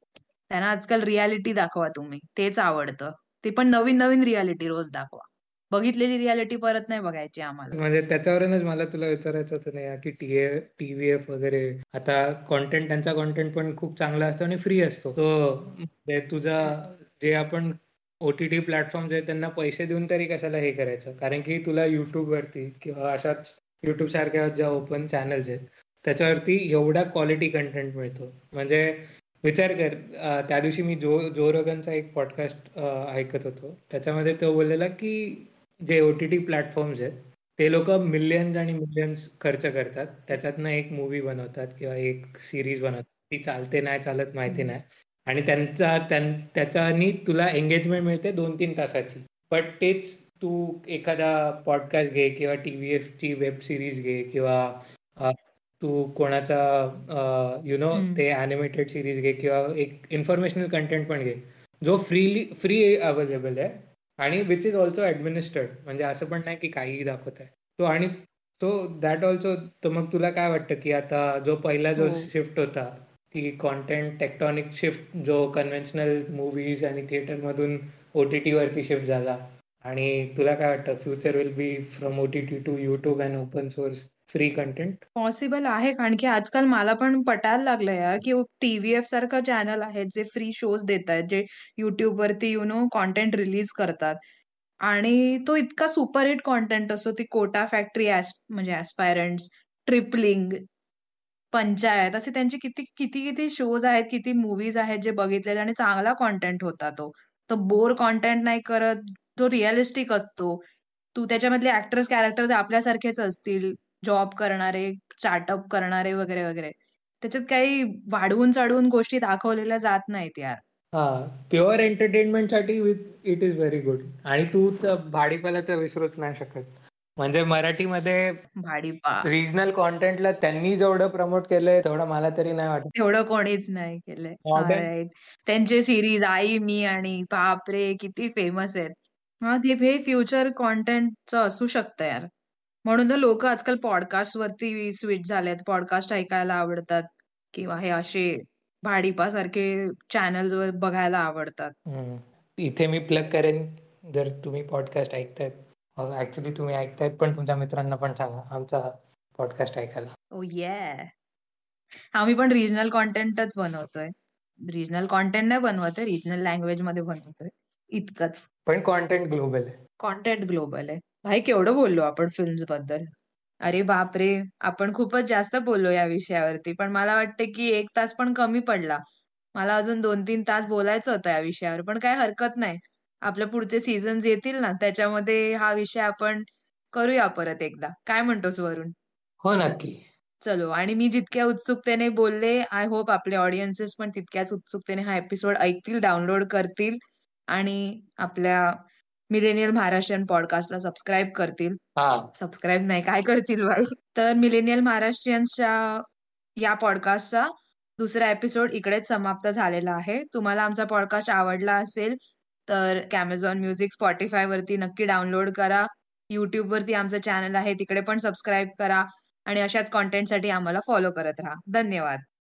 Speaker 2: त्यांना आजकाल रियालिटी दाखवा तुम्ही. तेच आवडतं. ते पण नवीन नवीन रियालिटी रोज दाखवा. बघितलेली रियालिटी परत नाही बघायची आम्हाला.
Speaker 1: म्हणजे त्याच्यावरूनच मला तुला विचारायचं होतं नाही की टीव्हीएफ वगैरे. आता कॉन्टेंट त्यांचा कॉन्टेंट पण खूप चांगला असतो आणि फ्री असतो. तो म्हणजे तुझा जे आपण ओटीटी प्लॅटफॉर्म जे त्यांना पैसे देऊन तरी कशाला हे करायचं? कारण की तुला युट्यूब वरती किंवा अशा युट्यूब सारख्या ज्या ओपन चॅनल्स आहेत त्याच्यावरती एवढा क्वालिटी कंटेंट मिळतो. म्हणजे विचार कर त्या दिवशी मी जो जो रोगनचा एक पॉडकास्ट ऐकत होतो. त्याच्यामध्ये तो बोललेला की जे ओटीटी प्लॅटफॉर्म्स आहेत ते लोक मिलियन्स आणि मिलियन्स खर्च करतात. त्याच्यातनं एक मूवी बनवतात किंवा एक सिरीज बनवतात. ती चालते नाही चालत माहिती नाही. आणि त्यांचा त्याच्यानी तुला एंगेजमेंट मिळते दोन तीन तासाची. बट तेच तू एखादा पॉडकास्ट घे किंवा टीव्हीएफ ची वेब सिरीज घे किंवा तू कोणाचा यु नो ते अॅनिमेटेड सिरीज घे किंवा एक इन्फॉर्मेशनल कंटेंट पण घे. जो फ्रीली फ्री अवेलेबल आहे आणि विच इज ऑल्सो ऍडमिनिस्टर्ड म्हणजे असं पण नाही की काहीही दाखवत आहे. तो आणि सो दॅट ऑल्सो तर मग तुला काय वाटतं की आता जो पहिला जो शिफ्ट होता की कॉन्टेंट टेक्टॉनिक शिफ्ट जो कन्व्हेन्शनल मुव्हीज आणि थिएटर मधून ओटीटी वरती शिफ्ट झाला. आणि तुला काय वाटतं? Future will be from OTT to YouTube and open source free content
Speaker 2: possible आहे कारण की आजकाल मला पण पटायला लागलं यार की टीव्हीएफ सारखं चॅनल आहेत जे फ्री शोज देत आहेत जे युट्यूब वरती यु नो कॉन्टेंट रिलीज करतात. आणि तो इतका सुपरहिट कॉन्टेंट असतो ती कोटा फॅक्टरी म्हणजे ऍस्पायरंट्स ट्रिपलिंग पंचायत असे त्यांचे किती किती किती शोज आहेत किती मूवीज आहेत जे बघितले आणि चांगला कॉन्टेंट होता तो. तो बोर कॉन्टेंट नाही करत तो रिअलिस्टिक असतो. तू त्याच्यामधले ऍक्टर्स कॅरेक्टर्स आपल्यासारखेच असतील. जॉब करणारे स्टार्टअप करणारे वगैरे वगैरे. त्याच्यात काही वाढवून चढवून गोष्टी दाखवलेल्या जात नाहीत यार.
Speaker 1: हा प्युअर एंटरटेनमेंटसाठी इट इज व्हेरी गुड आणि तू तर भाडीपाला तर विसरूच नाही शकत. म्हणजे मराठीमध्ये
Speaker 2: भाडीपा
Speaker 1: रिजनल कॉन्टेंटला त्यांनी जेवढं प्रमोट केलंय तेवढं मला तरी नाही वाटत.
Speaker 2: तेवढं कोणीच नाही केलंय. त्यांचे सिरीज आई मी आणि बापरे किती फेमस आहेत. हा ते फ्युचर कॉन्टेंटचं असू शकतं यार. म्हणून तर लोक आजकाल पॉडकास्ट वरती स्विच झालेत. पॉडकास्ट ऐकायला आवडतात. किंवा हे असे भाडीपा सारखे चॅनल्स वर बघायला आवडतात.
Speaker 1: इथे मी प्लग करेन. जर तुम्ही पॉडकास्ट ऐकतायत. ऍक्च्युली तुम्ही ऐकतायत पण तुमच्या मित्रांना पण सांगा. आमचा पॉडकास्ट ऐकायला.
Speaker 2: ओ ये आम्ही पण रिजनल कॉन्टेंटच बनवतोय. रिजनल कॉन्टेंट नाही बनवतोय रिजनल लँग्वेजमध्ये बनवतोय. इतकंच.
Speaker 1: पण कॉन्टेंट ग्लोबल आहे.
Speaker 2: कॉन्टेंट ग्लोबल आहे. भाई केवढं बोललो आपण फिल्म्सबद्दल? अरे बापरे! आपण खूपच जास्त बोललो या विषयावरती. पण मला वाटतं की एक तास पण कमी पडला. मला अजून दोन तीन तास बोलायचं होतं या विषयावर पण काय हरकत नाही. आपल्या पुढचे सीझन येतील ना त्याच्यामध्ये हा विषय आपण करूया परत एकदा. काय म्हणतोस वरून
Speaker 1: हो नक्की.
Speaker 2: चलो आणि मी जितक्या उत्सुकतेने बोलले आय होप आपले ऑडियन्सेस पण तितक्याच उत्सुकतेने हा एपिसोड ऐकतील डाउनलोड करतील आणि आपल्या मिलेनियल महाराष्ट्रीयन पॉडकास्टला सबस्क्राईब करतील. सबस्क्राईब नाही काय करतील भाई तर मिलेनियल महाराष्ट्रीयन्सच्या या पॉडकास्टचा दुसरा एपिसोड इकडेच समाप्त झालेला आहे. तुम्हाला आमचा पॉडकास्ट आवडला असेल तर कॅमेझॉन म्युझिक स्पॉटीफाय वरती नक्की डाउनलोड करा. युट्यूब वरती आमचं चॅनल आहे तिकडे पण सबस्क्राईब करा. आणि अशाच कॉन्टेंटसाठी आम्हाला फॉलो करत राहा. धन्यवाद.